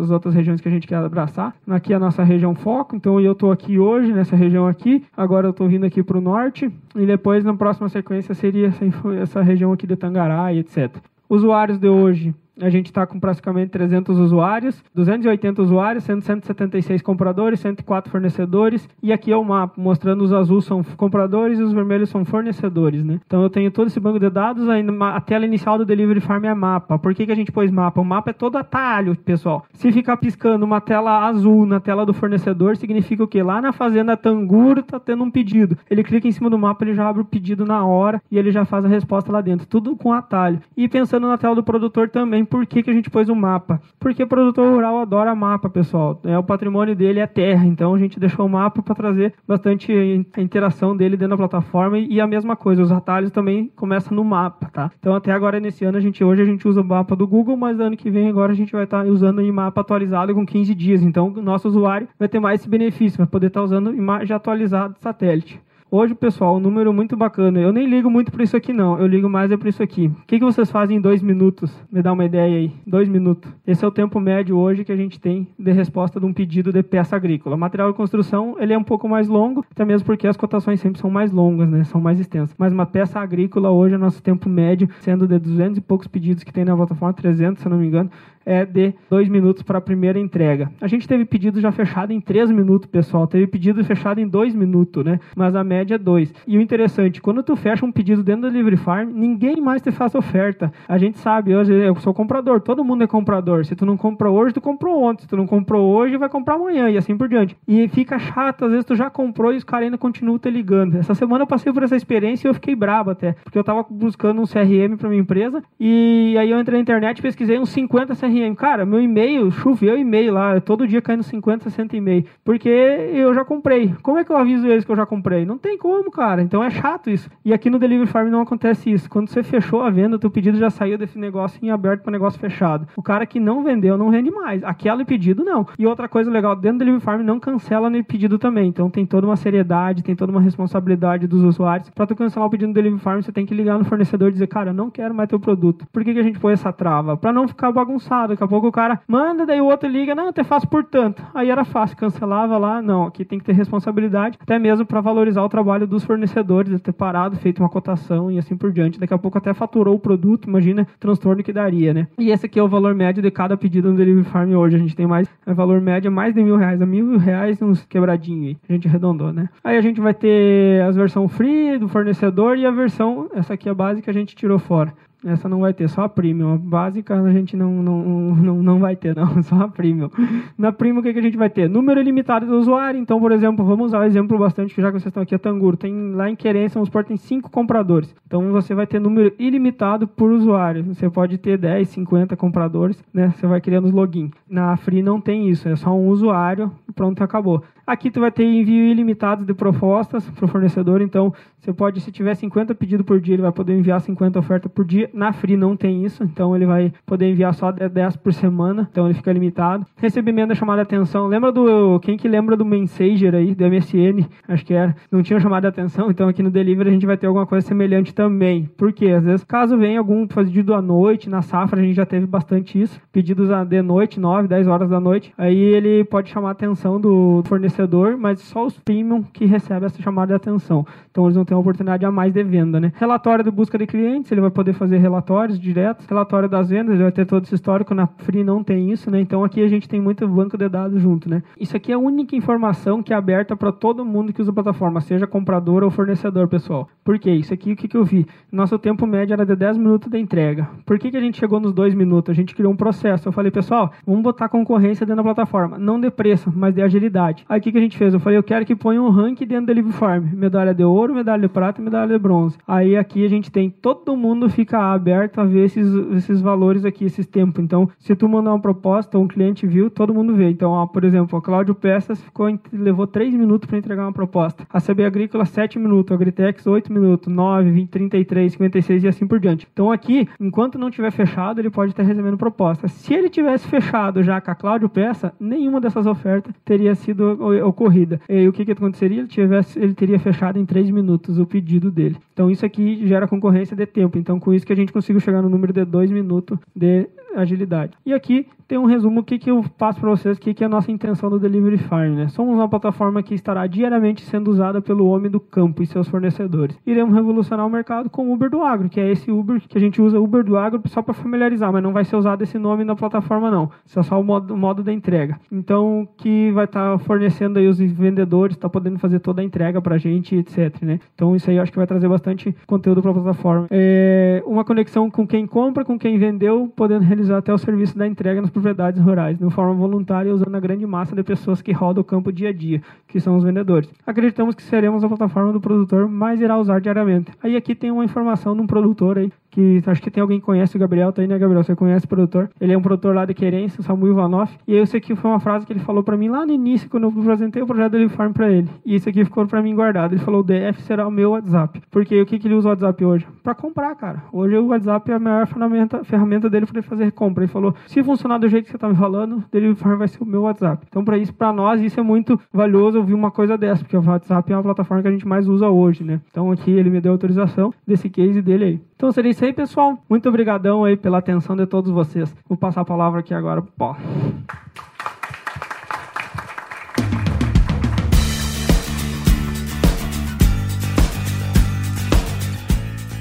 as outras regiões que a gente quer abraçar. Aqui é a nossa região foco, então eu estou aqui hoje nessa região aqui, agora eu estou vindo aqui para o norte e depois na próxima sequência seria essa, essa região aqui de Tangará e etc. Usuários de hoje, a gente está com praticamente 300 usuários, 280 usuários, 176 compradores, 104 fornecedores. E aqui é o mapa, mostrando os azuis são compradores e os vermelhos são fornecedores, né? Então eu tenho todo esse banco de dados, a tela inicial do Delivery Farm é mapa. Por que, que a gente pôs mapa? O mapa é todo atalho, pessoal. Se ficar piscando uma tela azul na tela do fornecedor, significa o quê? Lá na fazenda Tanguro tá tendo um pedido. Ele clica em cima do mapa, ele já abre o pedido na hora e ele já faz a resposta lá dentro. Tudo com atalho. E pensando na tela do produtor também, por que, que a gente pôs um mapa. Porque o produtor rural adora mapa, pessoal. É, o patrimônio dele é terra, então a gente deixou o mapa para trazer bastante interação dele dentro da plataforma e a mesma coisa, os atalhos também começam no mapa, tá? Então até agora nesse ano a gente hoje a gente usa o mapa do Google, mas ano que vem agora a gente vai estar tá usando em mapa atualizado com 15 dias. Então o nosso usuário vai ter mais esse benefício, vai poder estar tá usando imagem atualizada de satélite. Hoje, pessoal, um número muito bacana. Eu nem ligo muito para isso aqui, não. Eu ligo mais é para isso aqui. O que, que vocês fazem em dois minutos? Me dá uma ideia aí. Dois minutos. Esse é o tempo médio hoje que a gente tem de resposta de um pedido de peça agrícola. Material de construção, ele é um pouco mais longo, até mesmo porque as cotações sempre são mais longas, né? São mais extensas. Mas uma peça agrícola hoje, é nosso tempo médio, sendo de 200 e poucos pedidos que tem na plataforma, 300, se não me engano, é de dois minutos para a primeira entrega. A gente teve pedido já fechado em três minutos, pessoal. Teve pedido fechado em dois minutos, né? Mas a média é dois. E o interessante, quando tu fecha um pedido dentro do Delivery Farm, ninguém mais te faz oferta. A gente sabe, hoje eu sou comprador, todo mundo é comprador. Se tu não comprou hoje, tu comprou ontem. Se tu não comprou hoje, vai comprar amanhã e assim por diante. E fica chato, às vezes tu já comprou e os caras ainda continuam te ligando. Essa semana eu passei por essa experiência e eu fiquei brabo até, porque eu tava buscando um CRM para minha empresa e aí eu entrei na internet pesquisei uns 50 CRM CRM. Cara, meu e-mail, choveu e-mail lá, todo dia caindo 50, 60 e-mail. Porque eu já comprei. Como é que eu aviso eles que eu já comprei? Não tem como, cara. Então é chato isso. E aqui no Delivery Farm não acontece isso. Quando você fechou a venda, teu pedido já saiu desse negócio em aberto para negócio fechado. O cara que não vendeu não vende mais. Aquele pedido não. E outra coisa legal, dentro do Delivery Farm não cancela no pedido também. Então tem toda uma seriedade, tem toda uma responsabilidade dos usuários. Para tu cancelar o pedido no Delivery Farm, você tem que ligar no fornecedor e dizer, cara, eu não quero mais teu produto. Por que, que a gente põe essa trava? Para não ficar bagunçado Daqui a pouco o cara manda, daí o outro liga, não, até faço por tanto. Aí era fácil, cancelava lá, não, aqui tem que ter responsabilidade, até mesmo para valorizar o trabalho dos fornecedores, ter parado, feito uma cotação e assim por diante. Daqui a pouco até faturou o produto, imagina transtorno que daria, né? E esse aqui é o valor médio de cada pedido no Delivery Farm hoje. A gente tem mais, é valor médio é mais de mil reais, a mil reais uns quebradinho aí. A gente arredondou, né? Aí a gente vai ter as versão free do fornecedor e a versão, essa aqui é a básica, a gente tirou fora. Essa não vai ter, só a premium. A básica a gente não, não, não, não vai ter, não, só a premium. Na premium, o que, que a gente vai ter? Número ilimitado de usuário. Então, por exemplo, vamos usar o exemplo bastante, que já que vocês estão aqui, a Tanguro. Tem, lá em Querência, vamos supor, tem 5 compradores. Então, você vai ter número ilimitado por usuário. Você pode ter 10, 50 compradores, né? Você vai criando os login. Na Free não tem isso, é só um usuário, pronto, acabou. Aqui tu vai ter envio ilimitado de propostas para o fornecedor, então você pode, se tiver 50 pedidos por dia, ele vai poder enviar 50 ofertas por dia. Na Free não tem isso, então ele vai poder enviar só 10 por semana, então ele fica limitado. Recebimento da chamada de atenção. Lembra do. Quem que lembra do Messenger aí, do MSN? Acho que era. Não tinha chamada de atenção, então aqui no Delivery a gente vai ter alguma coisa semelhante também. Por quê? Às vezes, caso venha algum pedido à noite, na safra a gente já teve bastante isso. Pedidos de noite, 9, 10 horas da noite. Aí ele pode chamar a atenção do fornecedor, mas só os premium que recebem essa chamada de atenção. Então eles vão ter uma oportunidade a mais de venda, né? Relatório de busca de clientes, ele vai poder fazer relatórios diretos. Relatório das vendas, ele vai ter todo esse histórico. Na Free não tem isso, né? Então aqui a gente tem muito banco de dados junto, né? Isso aqui é a única informação que é aberta para todo mundo que usa a plataforma, seja comprador ou fornecedor, pessoal. Por quê? Isso aqui, o que, que eu vi? Nosso tempo médio era de 10 minutos da entrega. Por que, que a gente chegou nos 2 minutos? A gente criou um processo. Eu falei, pessoal, vamos botar concorrência dentro da plataforma. Não de preço, mas de agilidade. Aí o que, que a gente fez? Eu falei, eu quero que ponha um ranking dentro da Live Farm. Medalha de ouro, medalha de prata e medalha de bronze. Aí aqui a gente tem, todo mundo fica aberto a ver esses, esses valores aqui, esses tempos. Então, se tu mandar uma proposta, um cliente viu, todo mundo vê. Então, ó, por exemplo, a Cláudio Peças ficou, levou 3 minutos para entregar uma proposta. A CB Agrícola, 7 minutos. A Agritex, 8 minutos. 9, 20, 33, 56 e assim por diante. Então, aqui, enquanto não tiver fechado, ele pode estar recebendo proposta. Se ele tivesse fechado já com a Cláudio Peça, nenhuma dessas ofertas teria sido ocorrida. E o que, que aconteceria? Ele, tivesse, ele teria fechado em 3 minutos o pedido dele. Então, isso aqui gera concorrência de tempo. Então, com isso que a gente conseguiu chegar no número de 2 minutos de agilidade. E aqui tem um resumo o que, eu passo para vocês, que, que é a nossa intenção do Delivery Farm. Né? Somos uma plataforma que estará diariamente sendo usada pelo homem do campo e seus fornecedores. Iremos revolucionar o mercado com o Uber do Agro, que é esse Uber que a gente usa Uber do Agro só para familiarizar, mas não vai ser usado esse nome na plataforma não. Isso é só o modo, o modo da entrega. Então, que vai estar tá fornecendo aí os vendedores, está podendo fazer toda a entrega para a gente, etc. Né? Então, isso aí eu acho que vai trazer bastante conteúdo para a plataforma. É uma conexão com quem compra, com quem vendeu, podendo realizar até o serviço da entrega nas propriedades rurais, de forma voluntária, usando a grande massa de pessoas que rodam o campo dia a dia, que são os vendedores. Acreditamos que seremos a plataforma do produtor mais irá usar diariamente. Aí aqui tem uma informação de um produtor aí que acho que tem alguém que conhece o Gabriel, tá aí, né, Gabriel? Você conhece o produtor? Ele é um produtor lá de Querência, o Samuel Vanoff. E eu sei que foi uma frase que ele falou para mim lá no início, quando eu apresentei o projeto do Farm para ele. E isso aqui ficou para mim guardado. Ele falou: o DF será o meu WhatsApp. Porque o que, que ele usa o WhatsApp hoje? Para comprar, cara. Hoje o WhatsApp é a maior ferramenta, ferramenta dele para fazer compra. Ele falou: se funcionar do jeito que você tá me falando, o Delivery Farm vai ser o meu WhatsApp. Então, para isso, para nós, isso é muito valioso ouvir uma coisa dessa, porque o WhatsApp é a plataforma que a gente mais usa hoje, né? Então, aqui ele me deu autorização desse case dele aí. Então, seria isso aí, pessoal. Muito obrigadão aí pela atenção de todos vocês. Vou passar a palavra aqui agora pro Paulo.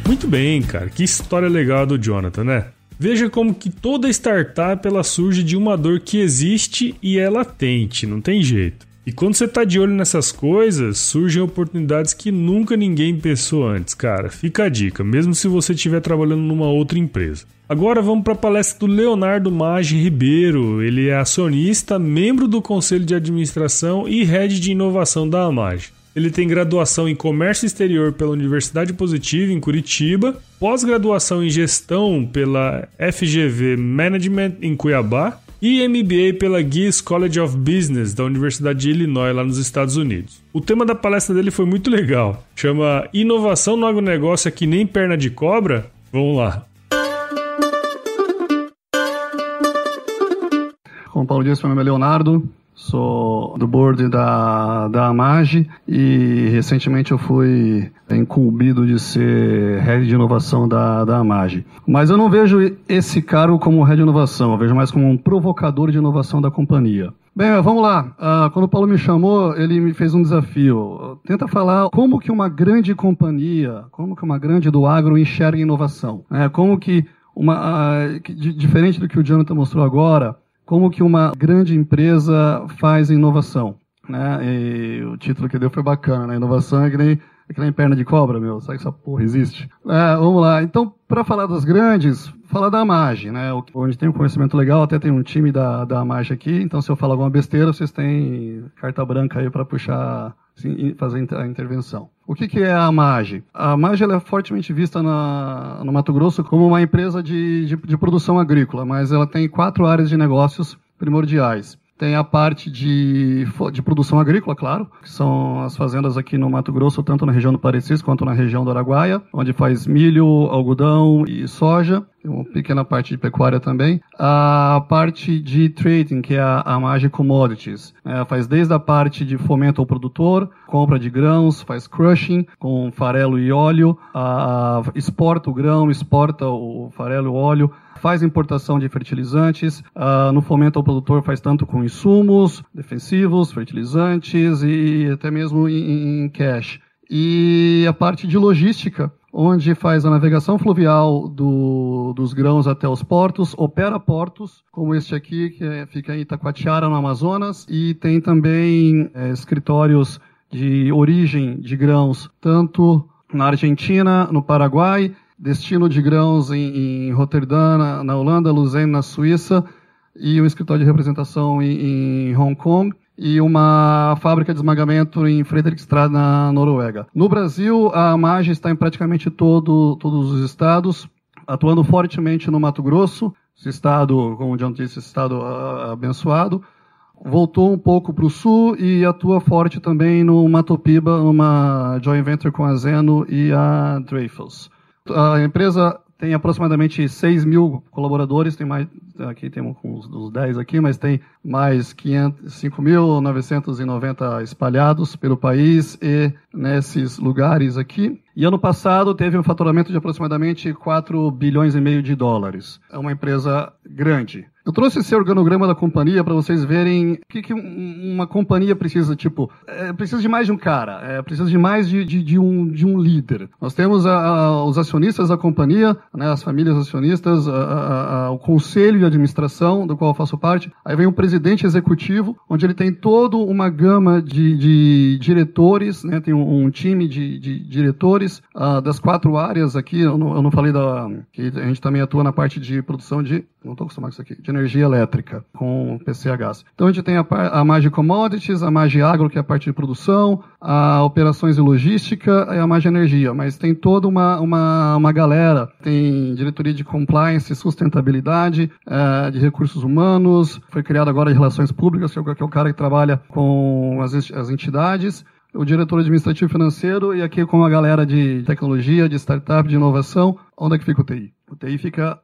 Muito bem, cara. Que história legal do Jonathan, né? Veja como que toda startup ela surge de uma dor que existe e é latente, não tem jeito. E quando você tá de olho nessas coisas, surgem oportunidades que nunca ninguém pensou antes, cara. Fica a dica, mesmo se você estiver trabalhando numa outra empresa. Agora vamos para a palestra do Leonardo Maggi Ribeiro. Ele é acionista, membro do conselho de administração e head de inovação da Amage. Ele tem graduação em Comércio Exterior pela Universidade Positiva, em Curitiba, pós-graduação em Gestão pela FGV Management, em Cuiabá, e MBA pela Gears College of Business da Universidade de Illinois, lá nos Estados Unidos. O tema da palestra dele foi muito legal. Chama Inovação no Agronegócio é que nem perna de cobra? Vamos lá. Como Paulo disse, meu nome é Leonardo, sou do board da, da Amage e recentemente eu fui incumbido de ser head de inovação da, da Amage. Mas eu não vejo esse cargo como head de inovação, eu vejo mais como um provocador de inovação da companhia. Bem, vamos lá. Uh, quando o Paulo me chamou, ele me fez um desafio. Tenta falar como que uma grande companhia, como que uma grande do agro enxerga inovação. É, como que uma, uh, diferente do que o Jonathan mostrou agora, como que uma grande empresa faz inovação. Né? E o título que deu foi bacana, né? Inovação é que nem, é que nem perna de cobra, meu. Sabe que essa porra existe? É, vamos lá. Então, para falar das grandes, falar da Amage, né? Onde tem um conhecimento legal, até tem um time da, da Amage aqui. Então, se eu falar alguma besteira, vocês têm carta branca aí para puxar, assim, fazer a intervenção. O que, que é a Amage? A Amage é fortemente vista na, no Mato Grosso como uma empresa de, de, de produção agrícola, mas ela tem quatro áreas de negócios primordiais. Tem a parte de, de produção agrícola, claro, que são as fazendas aqui no Mato Grosso, tanto na região do Parecis quanto na região do Araguaia, onde faz milho, algodão e soja. Uma pequena parte de pecuária também. A parte de trading, que é a, a Mage Commodities. É, faz desde a parte de fomento ao produtor, compra de grãos, faz crushing com farelo e óleo, a, exporta o grão, exporta o farelo e o óleo, faz importação de fertilizantes, no fomento ao produtor faz tanto com insumos, defensivos, fertilizantes e até mesmo em, em cash. E a parte de logística, onde faz a navegação fluvial do, dos grãos até os portos, opera portos, como este aqui, que é, fica em Itacoatiara, no Amazonas, e tem também é, escritórios de origem de grãos, tanto na Argentina, no Paraguai destino de grãos em, em Roterdã, na, na, Holanda, Luzern, na Suíça, e um escritório de representação em, em Hong Kong e uma fábrica de esmagamento em Fredrikstad, na Noruega. No Brasil, a Mage está em praticamente todo, todos os estados, atuando fortemente no Mato Grosso, esse estado, como John disse, estado uh, abençoado. Voltou um pouco para o sul e atua forte também no Mato Piba, numa joint venture com a Zeno e a Dreyfus. A empresa tem aproximadamente 6 mil colaboradores, tem mais, aqui temos uns, uns 10 aqui, mas tem mais 5.990 espalhados pelo país e nesses lugares aqui. E ano passado teve um faturamento de aproximadamente 4 bilhões e meio de dólares. É uma empresa grande. Eu trouxe esse organograma da companhia para vocês verem o que, que, uma companhia precisa. Tipo, é, precisa de mais de um cara, é, precisa de mais de, de, de, um, de um líder. Nós temos a, a, os acionistas da companhia, né, as famílias acionistas, a, o conselho de administração, do qual eu faço parte. Aí vem o presidente executivo, onde ele tem toda uma gama de, de diretores, né, tem um, um time de, de diretores uh, das quatro áreas aqui. Eu não, eu não falei da. que a gente também atua na parte de produção de. Não estou acostumado com isso aqui energia elétrica com PCHs. Então a gente tem a, a Mage Commodities, a Mage Agro, que é a parte de produção, a operações e logística e a Mage Energia. Mas tem toda uma, uma, uma galera, tem diretoria de compliance, sustentabilidade, é, de recursos humanos, foi criado agora de relações públicas, é que é o cara que trabalha com as, as entidades, o diretor administrativo financeiro e aqui com a galera de tecnologia, de startup, de inovação. Onde é que fica o TI? O TI fica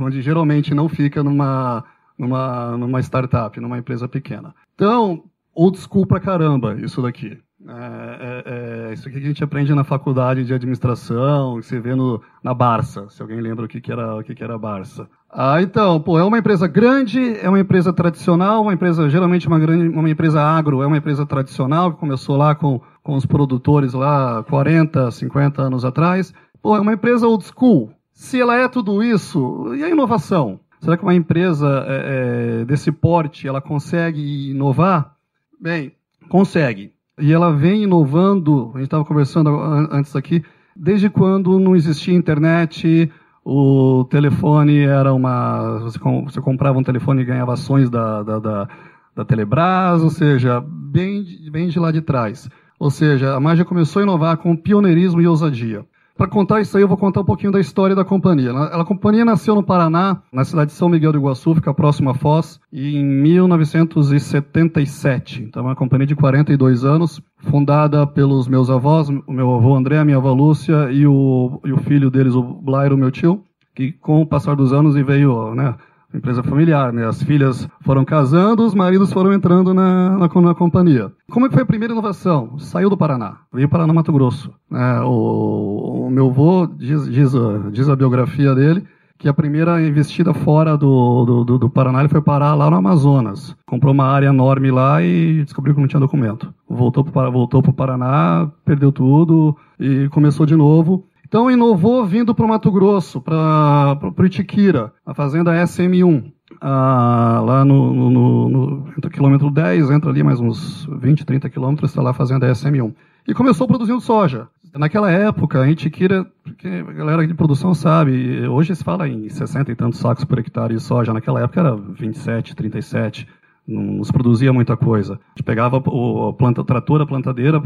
onde geralmente não fica numa, numa, numa startup, numa empresa pequena. Então, old school pra caramba isso daqui. É, é, é, isso aqui que a gente aprende na faculdade de administração, que você vê no, na Barça, se alguém lembra o que, que era o que, que era Barça. Ah, então, pô, é uma empresa grande, é uma empresa tradicional, uma empresa geralmente uma grande, uma empresa agro, é uma empresa tradicional que começou lá com, com os produtores lá 40, 50 anos atrás. Pô, é uma empresa old school, se ela é tudo isso, e a inovação? Será que uma empresa é, é, desse porte ela consegue inovar? Bem, consegue. E ela vem inovando, a gente estava conversando antes aqui, desde quando não existia internet, o telefone era uma. Você, comprava um telefone e ganhava ações da, da, da, da Telebrás, ou seja, bem, bem de lá de trás. Ou seja, a Magia começou a inovar com pioneirismo e ousadia. Para contar isso aí, eu vou contar um pouquinho da história da companhia. A companhia nasceu no Paraná, na cidade de São Miguel do Iguaçu, fica próximo a Foz, em 1977. Então, é uma companhia de 42 anos, fundada pelos meus avós, o meu avô André, a minha avó Lúcia e o, e o filho deles, o Blairo, meu tio, que com o passar dos anos veio, né, empresa familiar, né? As filhas foram casando, os maridos foram entrando na, na, na companhia. Como é que foi a primeira inovação? Saiu do Paraná, veio para no Mato Grosso. É, o, o, meu avô, diz, diz, diz a biografia dele, que a primeira investida fora do, do, do, Paraná ele foi parar lá no Amazonas. Comprou uma área enorme lá e descobriu que não tinha documento. Voltou para voltou o Paraná, perdeu tudo e começou de novo. Então inovou vindo para o Mato Grosso, para o Itiquira, a fazenda SM1. Ah, lá no, no, no, no quilômetro 10, entra ali mais uns 20, 30 quilômetros, está lá a fazenda SM1. E começou produzindo soja. Naquela época, a Itiquira, porque a galera de produção sabe, hoje se fala em 60 e tantos sacos por hectare de soja, naquela época era 27, 37, não se produzia muita coisa. A gente pegava o planta, trator, a plantadeira,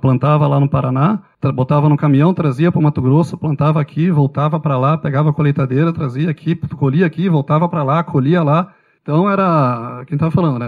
plantava lá no Paraná, botava no caminhão, trazia para o Mato Grosso, plantava aqui, voltava para lá, pegava a colheitadeira, trazia aqui, colhia aqui, voltava para lá, colhia lá. Então era, quem estava falando, né?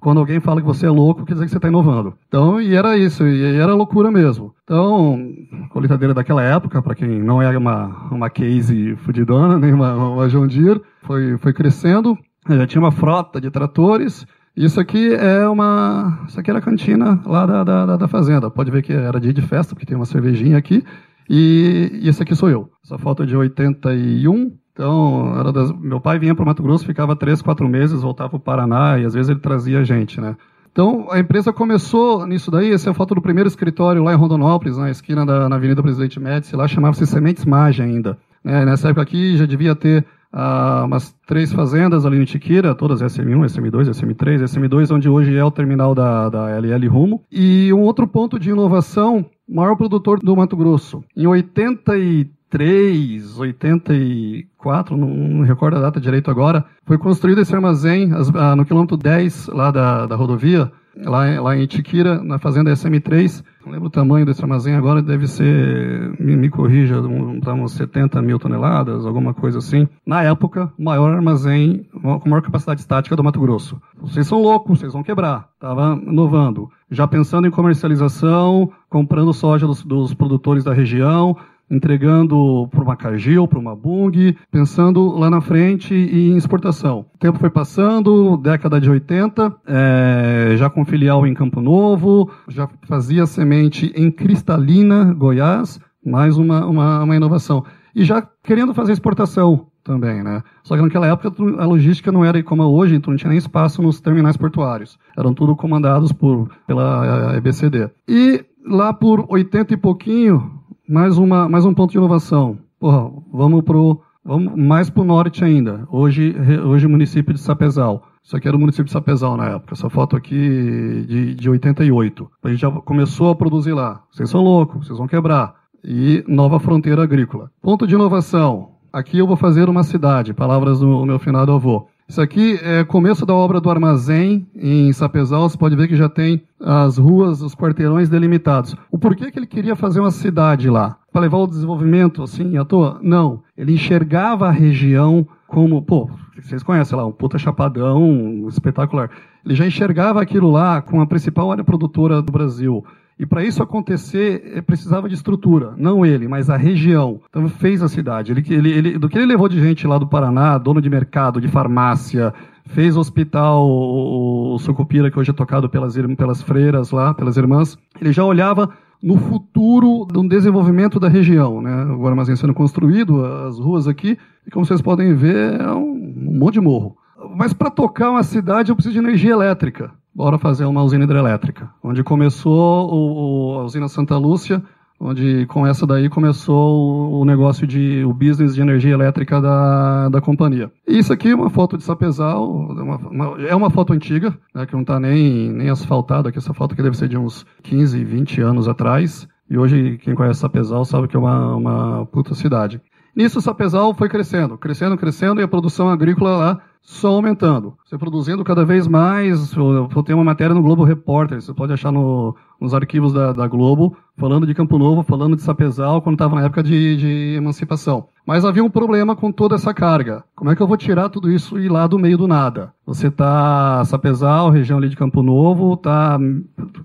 Quando alguém fala que você é louco, quer dizer que você está inovando. Então, e era isso, e era loucura mesmo. Então, colheitadeira daquela época, para quem não é uma, uma case fudidona, nem uma, uma John Deere, foi, foi crescendo. Já tinha uma frota de tratores. Isso aqui é uma. Isso aqui era a cantina lá da, da, da fazenda. Pode ver que era dia de festa, porque tem uma cervejinha aqui. E, esse aqui sou eu. Essa foto é de 81. Então, era das... meu pai vinha para o Mato Grosso, ficava três, quatro meses, voltava para o Paraná e às vezes ele trazia gente, né? Então, a empresa começou nisso daí, essa é a foto do primeiro escritório lá em Rondonópolis, na esquina da na Avenida Presidente Médici, lá chamava-se Sementes Magem ainda. É, nessa época aqui já devia ter ah, umas três fazendas ali no Tiquira, todas SM1, SM2, SM3, SM2, onde hoje é o terminal da, da LL Rumo. E um outro ponto de inovação, maior produtor do Mato Grosso. Em 83, 83, 84, não, não recordo a data direito agora, foi construído esse armazém as, ah, no quilômetro 10 lá da, da rodovia, lá, lá em Itiquira, na fazenda SM3. Não lembro o tamanho desse armazém agora, deve ser, me, me corrija, um, tá uns 70 mil toneladas, alguma coisa assim. Na época, o maior armazém com maior capacidade estática do Mato Grosso. Vocês são loucos, vocês vão quebrar. Estava inovando. Já pensando em comercialização, comprando soja dos, dos produtores da região, entregando para uma Cargill, para uma Bung, pensando lá na frente em exportação. O tempo foi passando, década de 80, é, já com filial em Campo Novo, já fazia semente em Cristalina, Goiás, mais uma, uma, uma inovação. E já querendo fazer exportação também, né? Só que naquela época a logística não era como hoje, então não tinha nem espaço nos terminais portuários. Eram tudo comandados por, pela EBCD. E lá por 80 e pouquinho, mais, uma, mais um ponto de inovação. Porra, vamos pro vamos mais para o norte ainda. Hoje, hoje município de Sapezal. Isso aqui era o município de Sapezal na época. Essa foto aqui de, de 88. A gente já começou a produzir lá. Vocês são loucos, vocês vão quebrar. E nova fronteira agrícola. Ponto de inovação. Aqui eu vou fazer uma cidade. Palavras do meu finado avô. Isso aqui é começo da obra do armazém em Sapezal. Você pode ver que já tem as ruas, os quarteirões delimitados. O porquê que ele queria fazer uma cidade lá? Para levar o desenvolvimento assim à toa? Não. Ele enxergava a região como, pô, vocês conhecem lá, um puta chapadão espetacular. Ele já enxergava aquilo lá como a principal área produtora do Brasil. E para isso acontecer, eh, precisava de estrutura. Não ele, mas a região. Então fez a cidade. Ele, ele, ele, do que ele levou de gente lá do Paraná, dono de mercado, de farmácia, fez o hospital, o, o Sucupira, que hoje é tocado pelas, pelas freiras lá, pelas irmãs. Ele já olhava no futuro do desenvolvimento da região. Né? O armazém sendo construído, as ruas aqui, e como vocês podem ver, é um, um monte de morro. Mas para tocar uma cidade eu preciso de energia elétrica bora fazer uma usina hidrelétrica, onde começou o, o, a usina Santa Lúcia, onde com essa daí começou o, o negócio de o business de energia elétrica da, da companhia. E isso aqui é uma foto de Sapezal, é uma, uma, é uma foto antiga, né, que não está nem, nem asfaltada, aqui essa foto que deve ser de uns 15, 20 anos atrás, e hoje quem conhece Sapezal sabe que é uma, uma puta cidade. Nisso, Sapezal foi crescendo, crescendo, crescendo, e a produção agrícola lá só aumentando. Você produzindo cada vez mais. Eu tenho uma matéria no Globo Repórter, você pode achar no, nos arquivos da, da, Globo, falando de Campo Novo, falando de Sapezal, quando estava na época de, de, emancipação. Mas havia um problema com toda essa carga. Como é que eu vou tirar tudo isso e ir lá do meio do nada? Você está Sapezal, região ali de Campo Novo, tá.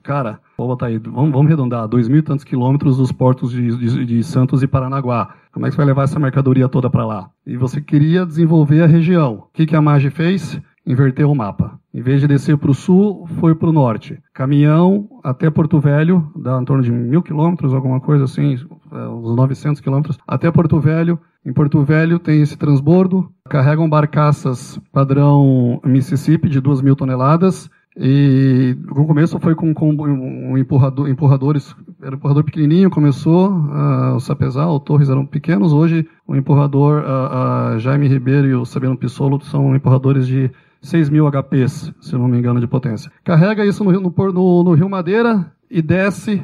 Cara, vou botar aí, vamos, vamos arredondar, dois mil e tantos quilômetros dos portos de, de, de, Santos e Paranaguá. Como é que você vai levar essa mercadoria toda para lá? E você queria desenvolver a região. O que, que a MAGE fez? Inverteu o mapa. Em vez de descer para o sul, foi para o norte. Caminhão até Porto Velho, dá em torno de mil quilômetros, alguma coisa assim, é, uns 900 quilômetros, até Porto Velho. Em Porto Velho tem esse transbordo, carregam barcaças padrão Mississippi de 2 mil toneladas, e no começo foi com, com um empurrador, empurradores, era um empurrador pequenininho, começou, uh, o Sapezal, o Torres eram pequenos, hoje o empurrador uh, uh, Jaime Ribeiro e o Sabino Pissolo são empurradores de 6 mil HPs, se não me engano, de potência. Carrega isso no, no, no, no Rio Madeira e desce,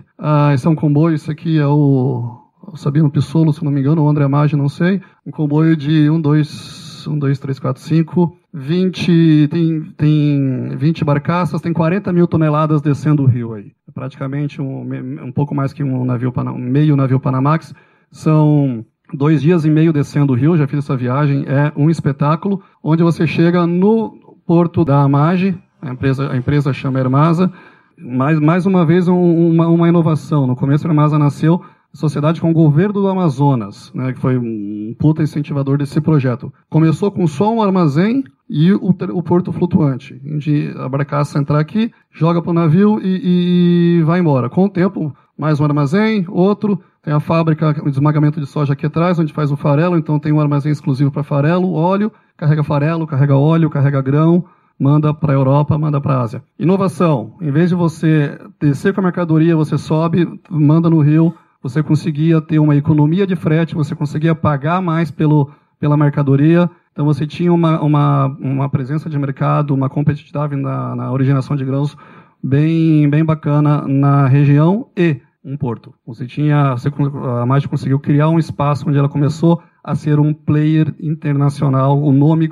esse é um comboio, isso aqui é o, o Sabino Pissolo, se não me engano, o André Maggi, não sei, um comboio de 1, 2, 1, 2, 3, 4, 5 20, tem, tem 20 barcaças, tem 40 mil toneladas descendo o rio aí. É praticamente um, um pouco mais que um navio, meio navio Panamax. São dois dias e meio descendo o rio, já fiz essa viagem, é um espetáculo, onde você chega no porto da Amage, a empresa, a empresa chama Hermasa, mais, mais uma vez um, uma, uma inovação. No começo a Hermasa nasceu sociedade com o governo do Amazonas, né, que foi um puta incentivador desse projeto. Começou com só um armazém e o, o porto flutuante, onde a barcaça entrar aqui, joga para o navio e, e vai embora. Com o tempo, mais um armazém, outro, tem a fábrica de esmagamento de soja aqui atrás, onde faz o farelo, então tem um armazém exclusivo para farelo, óleo, carrega farelo, carrega óleo, carrega grão, manda para a Europa, manda para a Ásia. Inovação. Em vez de você descer com a mercadoria, você sobe, manda no rio, você conseguia ter uma economia de frete, você conseguia pagar mais pelo, pela mercadoria, então você tinha uma, uma, uma presença de mercado, uma competitividade na, na originação de grãos bem, bem bacana na região e um porto. Você tinha, você, a Maggi conseguiu criar um espaço onde ela começou a ser um player internacional, o nome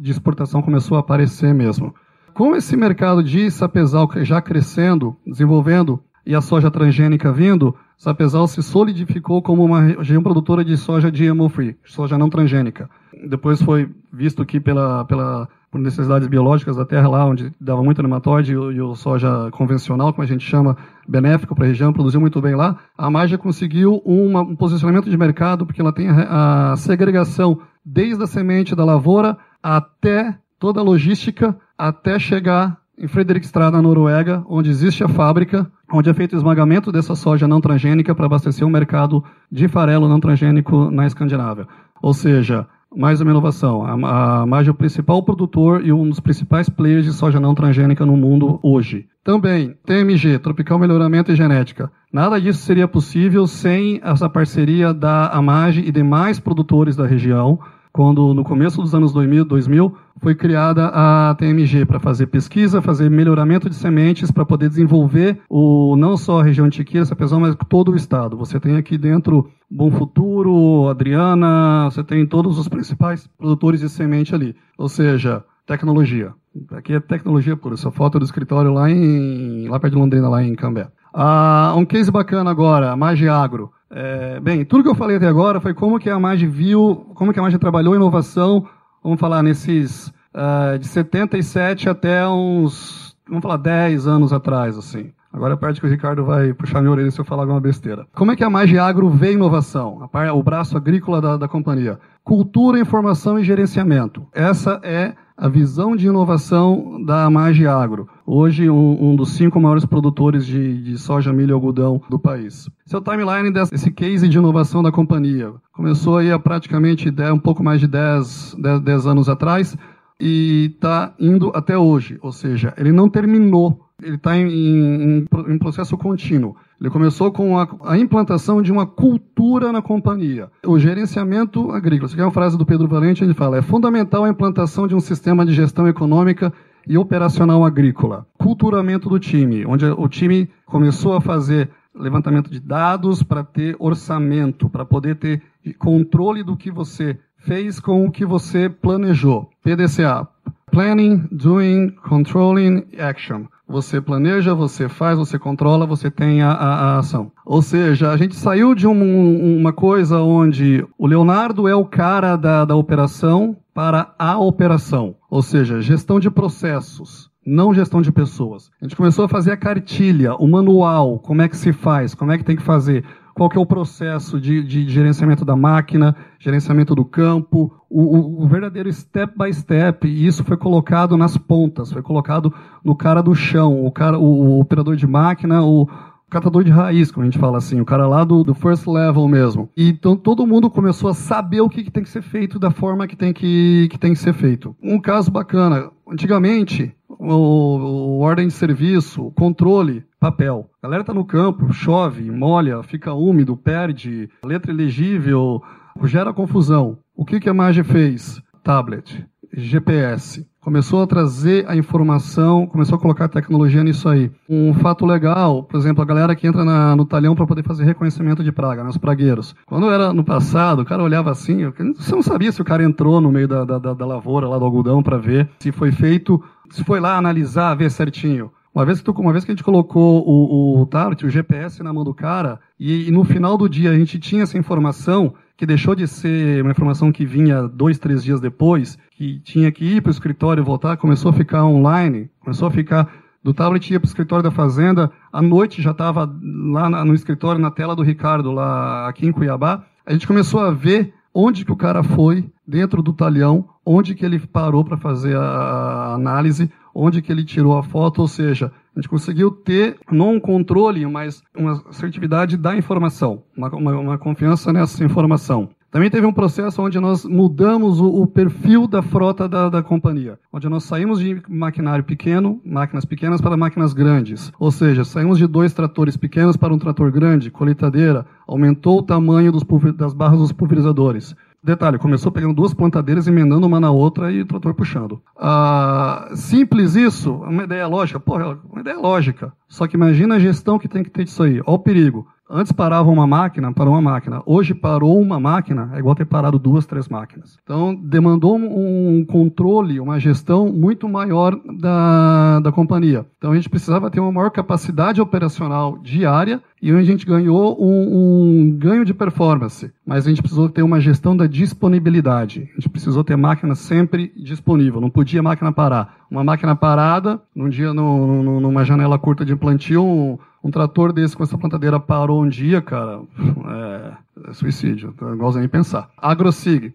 de exportação começou a aparecer mesmo. Com esse mercado de sapezal já crescendo, desenvolvendo, e a soja transgênica vindo, Sapezal se solidificou como uma região produtora de soja GMO-free, soja não transgênica. Depois foi visto que pela, pela, por necessidades biológicas da terra lá, onde dava muito nematóide, e o, e o soja convencional, como a gente chama, benéfico para a região, produziu muito bem lá, a Marja conseguiu uma, um posicionamento de mercado, porque ela tem a, a segregação desde a semente da lavoura até toda a logística, até chegar em Fredrikstad, na Noruega, onde existe a fábrica, onde é feito o esmagamento dessa soja não transgênica para abastecer o mercado de farelo não transgênico na Escandinávia. Ou seja, mais uma inovação. A, a é o principal produtor e um dos principais players de soja não transgênica no mundo hoje. Também, TMG, Tropical Melhoramento e Genética. Nada disso seria possível sem essa parceria da Amage e demais produtores da região, quando no começo dos anos 2000, 2000 foi criada a TMG para fazer pesquisa, fazer melhoramento de sementes para poder desenvolver o não só a região de Tiquira, Sapezão, mas todo o estado. Você tem aqui dentro Bom Futuro, Adriana, você tem todos os principais produtores de semente ali. Ou seja, tecnologia. Aqui é tecnologia pura. Essa foto do escritório lá em lá perto de Londrina, lá em Cambé. Ah, um case bacana agora, Magi Agro. É, bem, tudo que eu falei até agora foi como que a Magi viu, como que a Magi trabalhou inovação, vamos falar, nesses uh, de 77 até uns, vamos falar, 10 anos atrás, assim. Agora é a parte que o Ricardo vai puxar minha orelha se eu falar alguma besteira. Como é que a Magi Agro vê inovação? o braço agrícola da, da companhia. Cultura, informação e gerenciamento. Essa é a visão de inovação da Magi Agro, hoje um, um, dos cinco maiores produtores de, de, soja, milho e algodão do país. Seu timeline desse case de inovação da companhia começou aí há praticamente um pouco mais de 10, 10, 10 anos atrás e está indo até hoje, ou seja, ele não terminou, ele está em, em, em processo contínuo. Ele começou com a, a, implantação de uma cultura na companhia. O gerenciamento agrícola. Isso aqui é uma frase do Pedro Valente, ele fala: é fundamental a implantação de um sistema de gestão econômica e operacional agrícola. Culturamento do time, onde o time começou a fazer levantamento de dados para ter orçamento, para poder ter controle do que você fez com o que você planejou. PDCA. Planning, Doing, Controlling, Action. Você planeja, você faz, você controla, você tem a, a, a ação. Ou seja, a gente saiu de um, uma coisa onde o Leonardo é o cara da, da operação para a operação. Ou seja, gestão de processos. não gestão de pessoas. A gente começou a fazer a cartilha, o manual, como é que se faz, como é que tem que fazer, qual que é o processo de, de gerenciamento da máquina, gerenciamento do campo, o, o, verdadeiro step by step, e isso foi colocado nas pontas, foi colocado no cara do chão, o, cara, o operador de máquina, o catador de raiz, como a gente fala assim, o cara lá do, do first level mesmo. E, então todo mundo começou a saber o que, que tem que ser feito da forma que tem que, que tem que ser feito. Um caso bacana, antigamente, o, o ordem de serviço, o controle, papel. A galera tá no campo, chove, molha, fica úmido, perde, letra elegível, gera confusão. O que, que a Mage fez? Tablet, GPS, começou a trazer a informação, começou a colocar tecnologia nisso aí. Um fato legal, por exemplo, a galera que entra na, no talhão para poder fazer reconhecimento de praga, né, os pragueiros. Quando era no passado, o cara olhava assim, você não sabia se o cara entrou no meio da, da, da lavoura, lá do algodão, para ver se foi feito, se foi lá analisar, ver certinho. Uma vez, que uma vez que a gente colocou o, o tablet, o GPS na mão do cara, e, e no final do dia a gente tinha essa informação, que deixou de ser uma informação que vinha dois, três dias depois, que tinha que ir para o escritório e voltar, começou a ficar online, começou a ficar do tablet ia para o escritório da fazenda, à noite já estava lá no escritório, na tela do Ricardo, lá aqui em Cuiabá, a gente começou a ver onde que o cara foi dentro do talhão, onde que ele parou para fazer a análise, onde que ele tirou a foto, ou seja, a gente conseguiu ter não um controle, mas uma assertividade da informação, uma, uma, uma confiança nessa informação. Também teve um processo onde nós mudamos o, o perfil da frota da, da, companhia, onde nós saímos de maquinário pequeno, máquinas pequenas, para máquinas grandes. Ou seja, saímos de dois tratores pequenos para um trator grande, colheitadeira, aumentou o tamanho dos, das barras dos pulverizadores. Detalhe, começou pegando duas plantadeiras, emendando uma na outra e o trator puxando. Ah, simples isso, uma ideia lógica. Porra, uma ideia lógica. Só que imagina a gestão que tem que ter disso aí. Olha o perigo. Antes parava uma máquina, parou uma máquina. Hoje parou uma máquina, é igual ter parado duas, três máquinas. Então, demandou um controle, uma gestão muito maior da, da companhia. Então, a gente precisava ter uma maior capacidade operacional diária e a gente ganhou um, um ganho de performance. Mas a gente precisou ter uma gestão da disponibilidade. A gente precisou ter máquina sempre disponível. Não podia máquina parar. Uma máquina parada, num dia, no, no, numa janela curta de plantio, um, trator desse com essa plantadeira parou um dia, cara, é, é suicídio, não gosto nem pensar. AgroSig.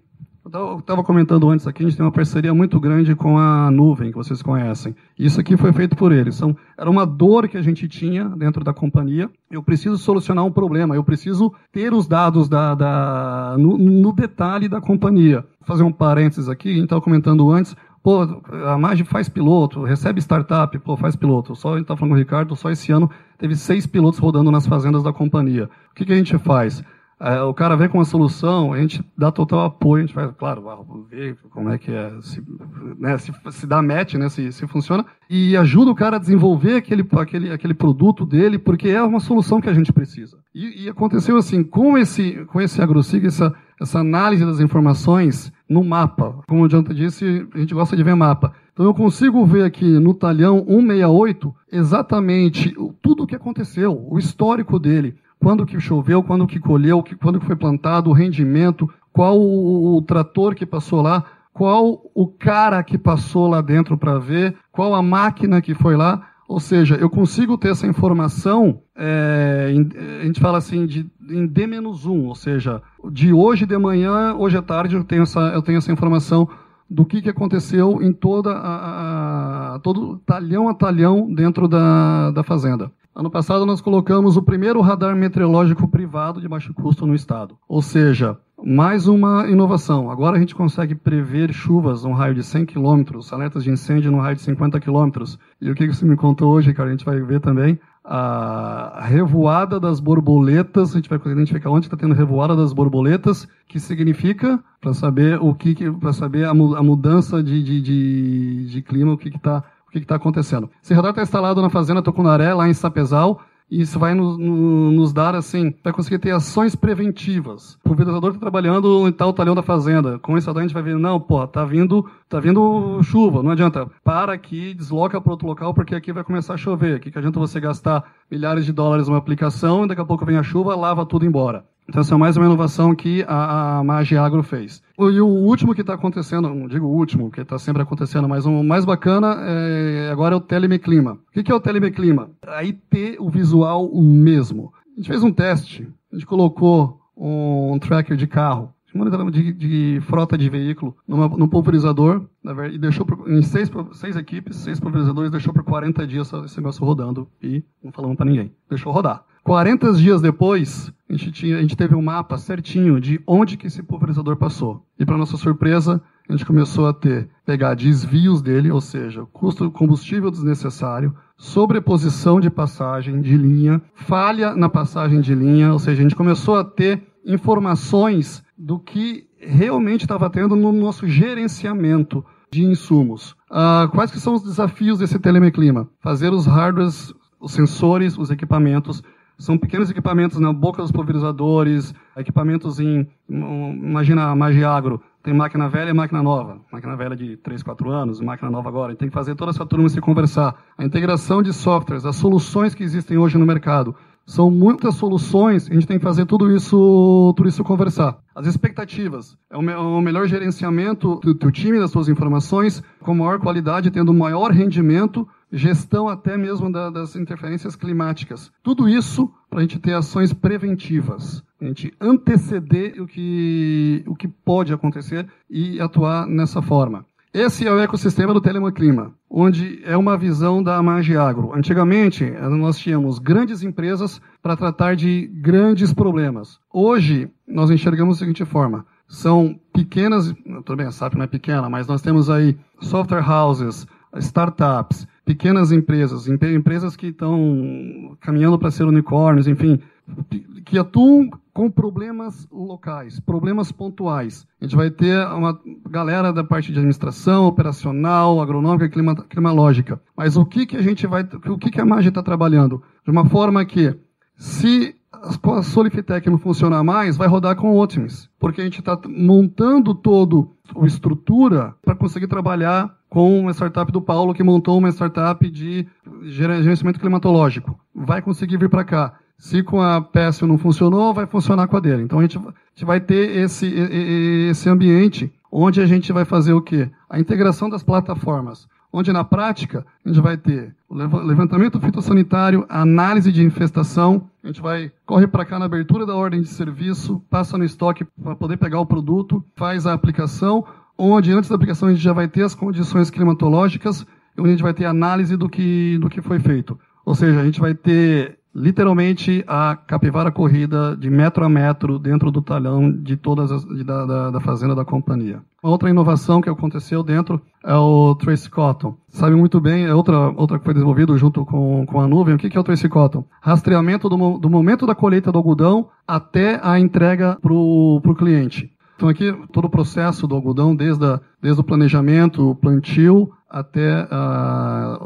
Eu estava comentando antes aqui, a gente tem uma parceria muito grande com a nuvem, que vocês conhecem. Isso aqui foi feito por eles. São, era uma dor que a gente tinha dentro da companhia. Eu preciso solucionar um problema, eu preciso ter os dados da, da no, no detalhe da companhia. Fazer um parênteses aqui, a gente estava comentando antes, Pô, a Magi faz piloto, recebe startup, pô, faz piloto. Só a gente está falando com o Ricardo, só esse ano teve seis pilotos rodando nas fazendas da companhia. O que, que a gente faz? É, o cara vem com uma solução, a gente dá total apoio, a gente vai, claro, ver como é que é, se, né, se, se dá match, né, se, se funciona, e ajuda o cara a desenvolver aquele, aquele, aquele produto dele, porque é uma solução que a gente precisa. E, e aconteceu assim, com esse, com esse AgroSig, essa, essa análise das informações no mapa. Como o Jonathan disse, a gente gosta de ver mapa. Então eu consigo ver aqui no talhão 168 exatamente tudo o que aconteceu, o histórico dele. Quando que choveu, quando que colheu, quando que foi plantado, o rendimento, qual o, o trator que passou lá, qual o cara que passou lá dentro para ver, qual a máquina que foi lá. Ou seja, eu consigo ter essa informação, é, a gente fala assim, de, em D-1, ou seja, de hoje de manhã, hoje à tarde, eu tenho essa, eu tenho essa informação do que, que aconteceu em toda a, a, todo talhão a talhão dentro da, da fazenda. Ano passado nós colocamos o primeiro radar meteorológico privado de baixo custo no estado. Ou seja, mais uma inovação. Agora a gente consegue prever chuvas num raio de 100 km, alertas de incêndio num raio de 50 km. E o que você me contou hoje, cara, a gente vai ver também a revoada das borboletas, a gente vai identificar onde está tendo revoada das borboletas, que significa para saber o que, para saber a, mudança de, de, de, de clima, o que está o que está acontecendo. Esse radar está instalado na fazenda Tocunaré, lá em Sapezal, isso vai no, no, nos dar, assim, vai conseguir ter ações preventivas. O pulverizador está trabalhando em tal talhão da fazenda. Com radar a gente vai ver, não, pô, tá vindo, tá vindo chuva, não adianta. Para aqui, desloca para outro local, porque aqui vai começar a chover. Aqui que adianta você gastar milhares de dólares numa aplicação, e daqui a pouco vem a chuva, lava tudo embora. Então, essa é mais uma inovação que a, a Magi Agro fez. E o último que está acontecendo, não digo o último, que está sempre acontecendo, mas o mais bacana é, agora é o Telemeclima. O que, que é o Telemeclima? Aí ter o visual mesmo. A gente fez um teste, a gente colocou um tracker de carro de, de, frota de veículo numa, num pulverizador e deixou por, em seis, seis equipes, seis pulverizadores, deixou por 40 dias esse negócio rodando e não falamos para ninguém. Deixou rodar. 40 dias depois, a gente, tinha, a gente teve um mapa certinho de onde que esse pulverizador passou. E para nossa surpresa, a gente começou a ter, pegar desvios dele, ou seja, custo combustível desnecessário, sobreposição de passagem de linha, falha na passagem de linha, ou seja, a gente começou a ter informações do que realmente estava tendo no nosso gerenciamento de insumos. Ah, quais que são os desafios desse telemeclima? Fazer os hardwares, os sensores, os equipamentos são pequenos equipamentos na boca dos pulverizadores, equipamentos em. Imagina a Magiagro, tem máquina velha e máquina nova. Máquina velha de 3, 4 anos, máquina nova agora. A gente tem que fazer toda essa turma se conversar. A integração de softwares, as soluções que existem hoje no mercado. São muitas soluções, a gente tem que fazer tudo isso, tudo isso conversar. As expectativas, é o, me, o melhor gerenciamento do teu time, das suas informações, com maior qualidade, tendo maior rendimento, gestão até mesmo da, das interferências climáticas. Tudo isso para a gente ter ações preventivas, a gente anteceder o que, o que pode acontecer e atuar nessa forma. Esse é o ecossistema do Telemaclima, onde é uma visão da Magiagro. Antigamente, nós tínhamos grandes empresas para tratar de grandes problemas. Hoje, nós enxergamos da seguinte forma: são pequenas, tudo bem, a SAP não é pequena, mas nós temos aí software houses, startups, pequenas empresas, empresas que estão caminhando para ser unicórnios, enfim, que atuam com problemas locais, problemas pontuais. A gente vai ter uma galera da parte de administração, operacional, agronômica clima, climalógica. Mas o que, que a gente vai, o que, que a Magi está trabalhando? De uma forma que, se a Solifitec não funcionar mais, vai rodar com o Optimus, porque a gente está montando todo a estrutura para conseguir trabalhar com uma startup do Paulo que montou uma startup de gerenciamento climatológico. Vai conseguir vir para cá. Se com a PSU não funcionou, vai funcionar com a dele. Então a gente, vai ter esse, esse ambiente onde a gente vai fazer o quê? A integração das plataformas. Onde na prática a gente vai ter levantamento fitossanitário, análise de infestação, a gente vai corre para cá na abertura da ordem de serviço, passa no estoque para poder pegar o produto, faz a aplicação, onde antes da aplicação a gente já vai ter as condições climatológicas, onde a gente vai ter análise do que, do que foi feito. Ou seja, a gente vai ter literalmente a capivara corrida de metro a metro dentro do talhão de todas as, de, da, da, da, fazenda da companhia. Outra inovação que aconteceu dentro é o Trace Cotton. Sabe muito bem, é outra, outra que foi desenvolvida junto com, com a nuvem. O que é o Trace Cotton? Rastreamento do, do momento da colheita do algodão até a entrega para o cliente. Então aqui todo o processo do algodão, desde, a, desde o planejamento, o plantio, até a,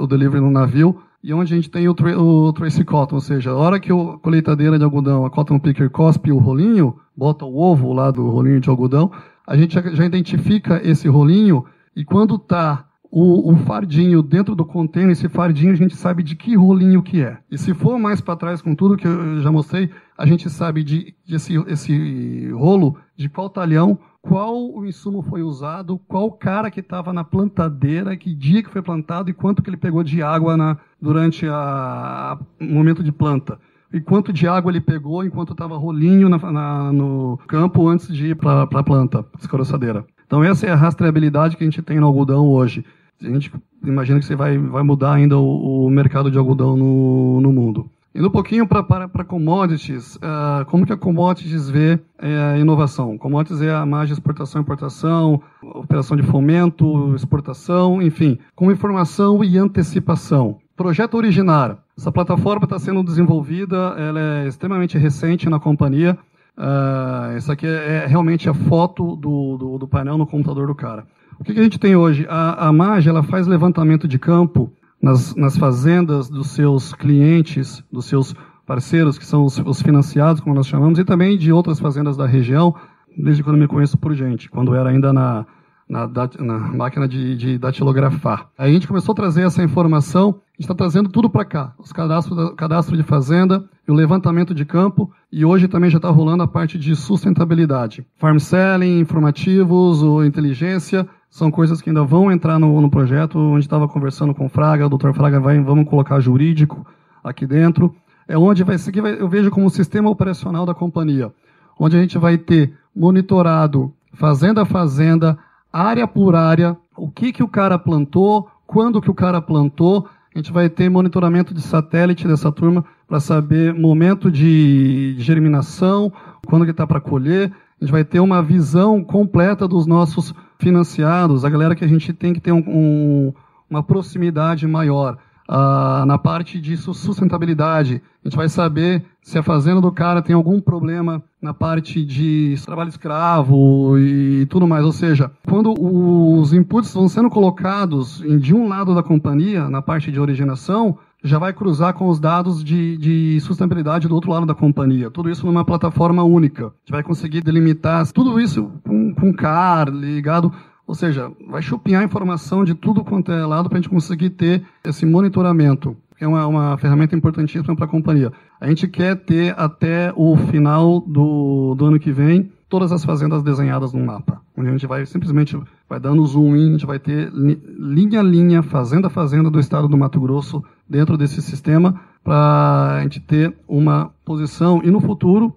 o delivery no navio, e onde a gente tem o, o trace cotton, ou seja, a hora que a colheitadeira de algodão, a cotton picker cospe o rolinho, bota o ovo lá do rolinho de algodão, a gente já, já identifica esse rolinho e quando está o, o, fardinho dentro do container, esse fardinho a gente sabe de que rolinho que é. E se for mais para trás com tudo que eu já mostrei, a gente sabe de, de esse, esse rolo, de qual talhão, qual o insumo foi usado, qual cara que estava na plantadeira, que dia que foi plantado e quanto que ele pegou de água na, durante o momento de planta. E quanto de água ele pegou enquanto estava rolinho na, na, no campo antes de ir para a planta, escoroçadeira. Então essa é a rastreabilidade que a gente tem no algodão hoje a gente imagina que você vai, vai mudar ainda o, o mercado de algodão no, no mundo. Indo um pouquinho para commodities, uh, como que a commodities vê uh, a inovação? Commodities é a margem exportação importação, operação de fomento, exportação, enfim, com informação e antecipação. Projeto Originar. Essa plataforma está sendo desenvolvida, ela é extremamente recente na companhia. Uh, essa aqui é, é realmente a foto do, do, do painel no computador do cara. O que, que a gente tem hoje? A, a MAGE ela faz levantamento de campo nas, nas fazendas dos seus clientes, dos seus parceiros, que são os, os, financiados, como nós chamamos, e também de outras fazendas da região, desde quando me conheço por gente, quando era ainda na, na, na máquina de, de, datilografar. Aí a gente começou a trazer essa informação, a gente está trazendo tudo para cá, os cadastros, cadastro de fazenda, e o levantamento de campo, e hoje também já está rolando a parte de sustentabilidade. Farm selling, informativos, inteligência, são coisas que ainda vão entrar no, no projeto, onde estava conversando com o Fraga, o Dr. Fraga vai, vamos colocar jurídico aqui dentro, é onde vai seguir, eu vejo como sistema operacional da companhia, onde a gente vai ter monitorado fazenda a fazenda, área por área, o que, que o cara plantou, quando que o cara plantou, a gente vai ter monitoramento de satélite dessa turma para saber momento de germinação, quando que está para colher. A gente vai ter uma visão completa dos nossos financiados, a galera que a gente tem que ter um, um, uma proximidade maior. Ah, na parte de sustentabilidade. A gente vai saber se a fazenda do cara tem algum problema na parte de trabalho escravo e tudo mais. Ou seja, quando os inputs vão sendo colocados de um lado da companhia, na parte de originação, já vai cruzar com os dados de, de, sustentabilidade do outro lado da companhia. Tudo isso numa plataforma única. A gente vai conseguir delimitar tudo isso com, com CAR ligado ou seja, vai chupinhar informação de tudo quanto é lado para a gente conseguir ter esse monitoramento, é uma, uma ferramenta importantíssima para a companhia. A gente quer ter até o final do, do ano que vem todas as fazendas desenhadas no mapa, onde a gente vai simplesmente vai dando zoom in, a gente vai ter linha a linha, fazenda a fazenda do estado do Mato Grosso dentro desse sistema para a gente ter uma posição e no futuro,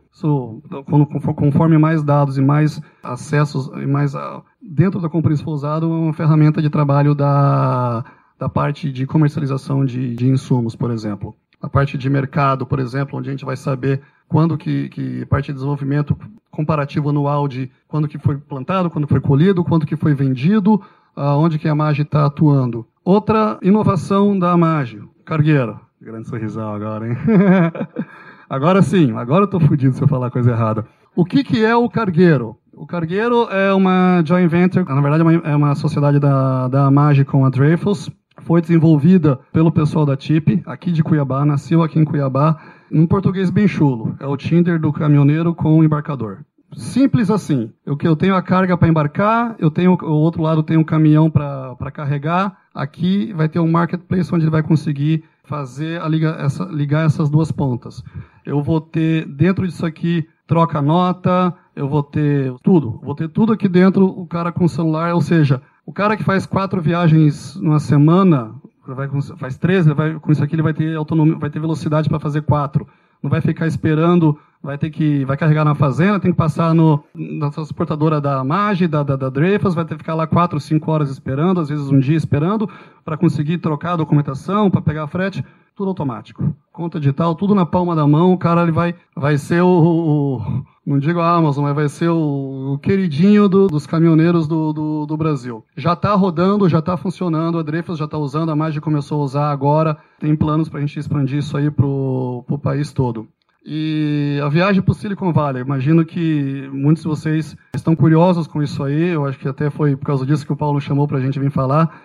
conforme mais dados e mais acessos e mais dentro da Compris for usado uma ferramenta de trabalho da, da parte de comercialização de, de insumos, por exemplo. A parte de mercado, por exemplo, onde a gente vai saber quando que, que parte de desenvolvimento comparativo anual de quando que foi plantado, quando foi colhido, quando que foi vendido, onde que a MAGE está atuando. Outra inovação da MAGE, cargueiro. Grande sorrisão agora, hein? agora sim, agora eu estou fodido se eu falar coisa errada. O que, que é o cargueiro? O Cargueiro é uma joint venture, na verdade é uma, é uma sociedade da, da Amage com a Dreyfus. Foi desenvolvida pelo pessoal da TIP, aqui de Cuiabá, nasceu aqui em Cuiabá, em português bem chulo. É o Tinder do caminhoneiro com o embarcador. Simples assim. Eu, eu tenho a carga para embarcar, eu tenho o outro lado tem um caminhão para carregar. Aqui vai ter um marketplace onde ele vai conseguir fazer a liga, essa, ligar essas duas pontas. Eu vou ter dentro disso aqui troca nota, eu vou ter tudo. Vou ter tudo aqui dentro, o cara com celular, ou seja, o cara que faz quatro viagens numa semana, vai, faz três, vai, com isso aqui ele vai ter autonomia, vai ter velocidade para fazer quatro. Não vai ficar esperando, vai ter que, vai carregar na fazenda, tem que passar no, na transportadora da Mage, da, da, da Dreyfus, vai ter que ficar lá quatro, cinco horas esperando, às vezes um dia esperando, para conseguir trocar a documentação, para pegar frete tudo automático. Conta digital, tudo na palma da mão, o cara ele vai, vai ser o, o não digo a Amazon, mas vai ser o, o queridinho do, dos caminhoneiros do, do, do Brasil. Já está rodando, já está funcionando, a Dreyfus já está usando, a Magi começou a usar agora, tem planos para a gente expandir isso aí para o país todo. E a viagem para o Silicon Valley, imagino que muitos de vocês estão curiosos com isso aí, eu acho que até foi por causa disso que o Paulo chamou para a gente vir falar,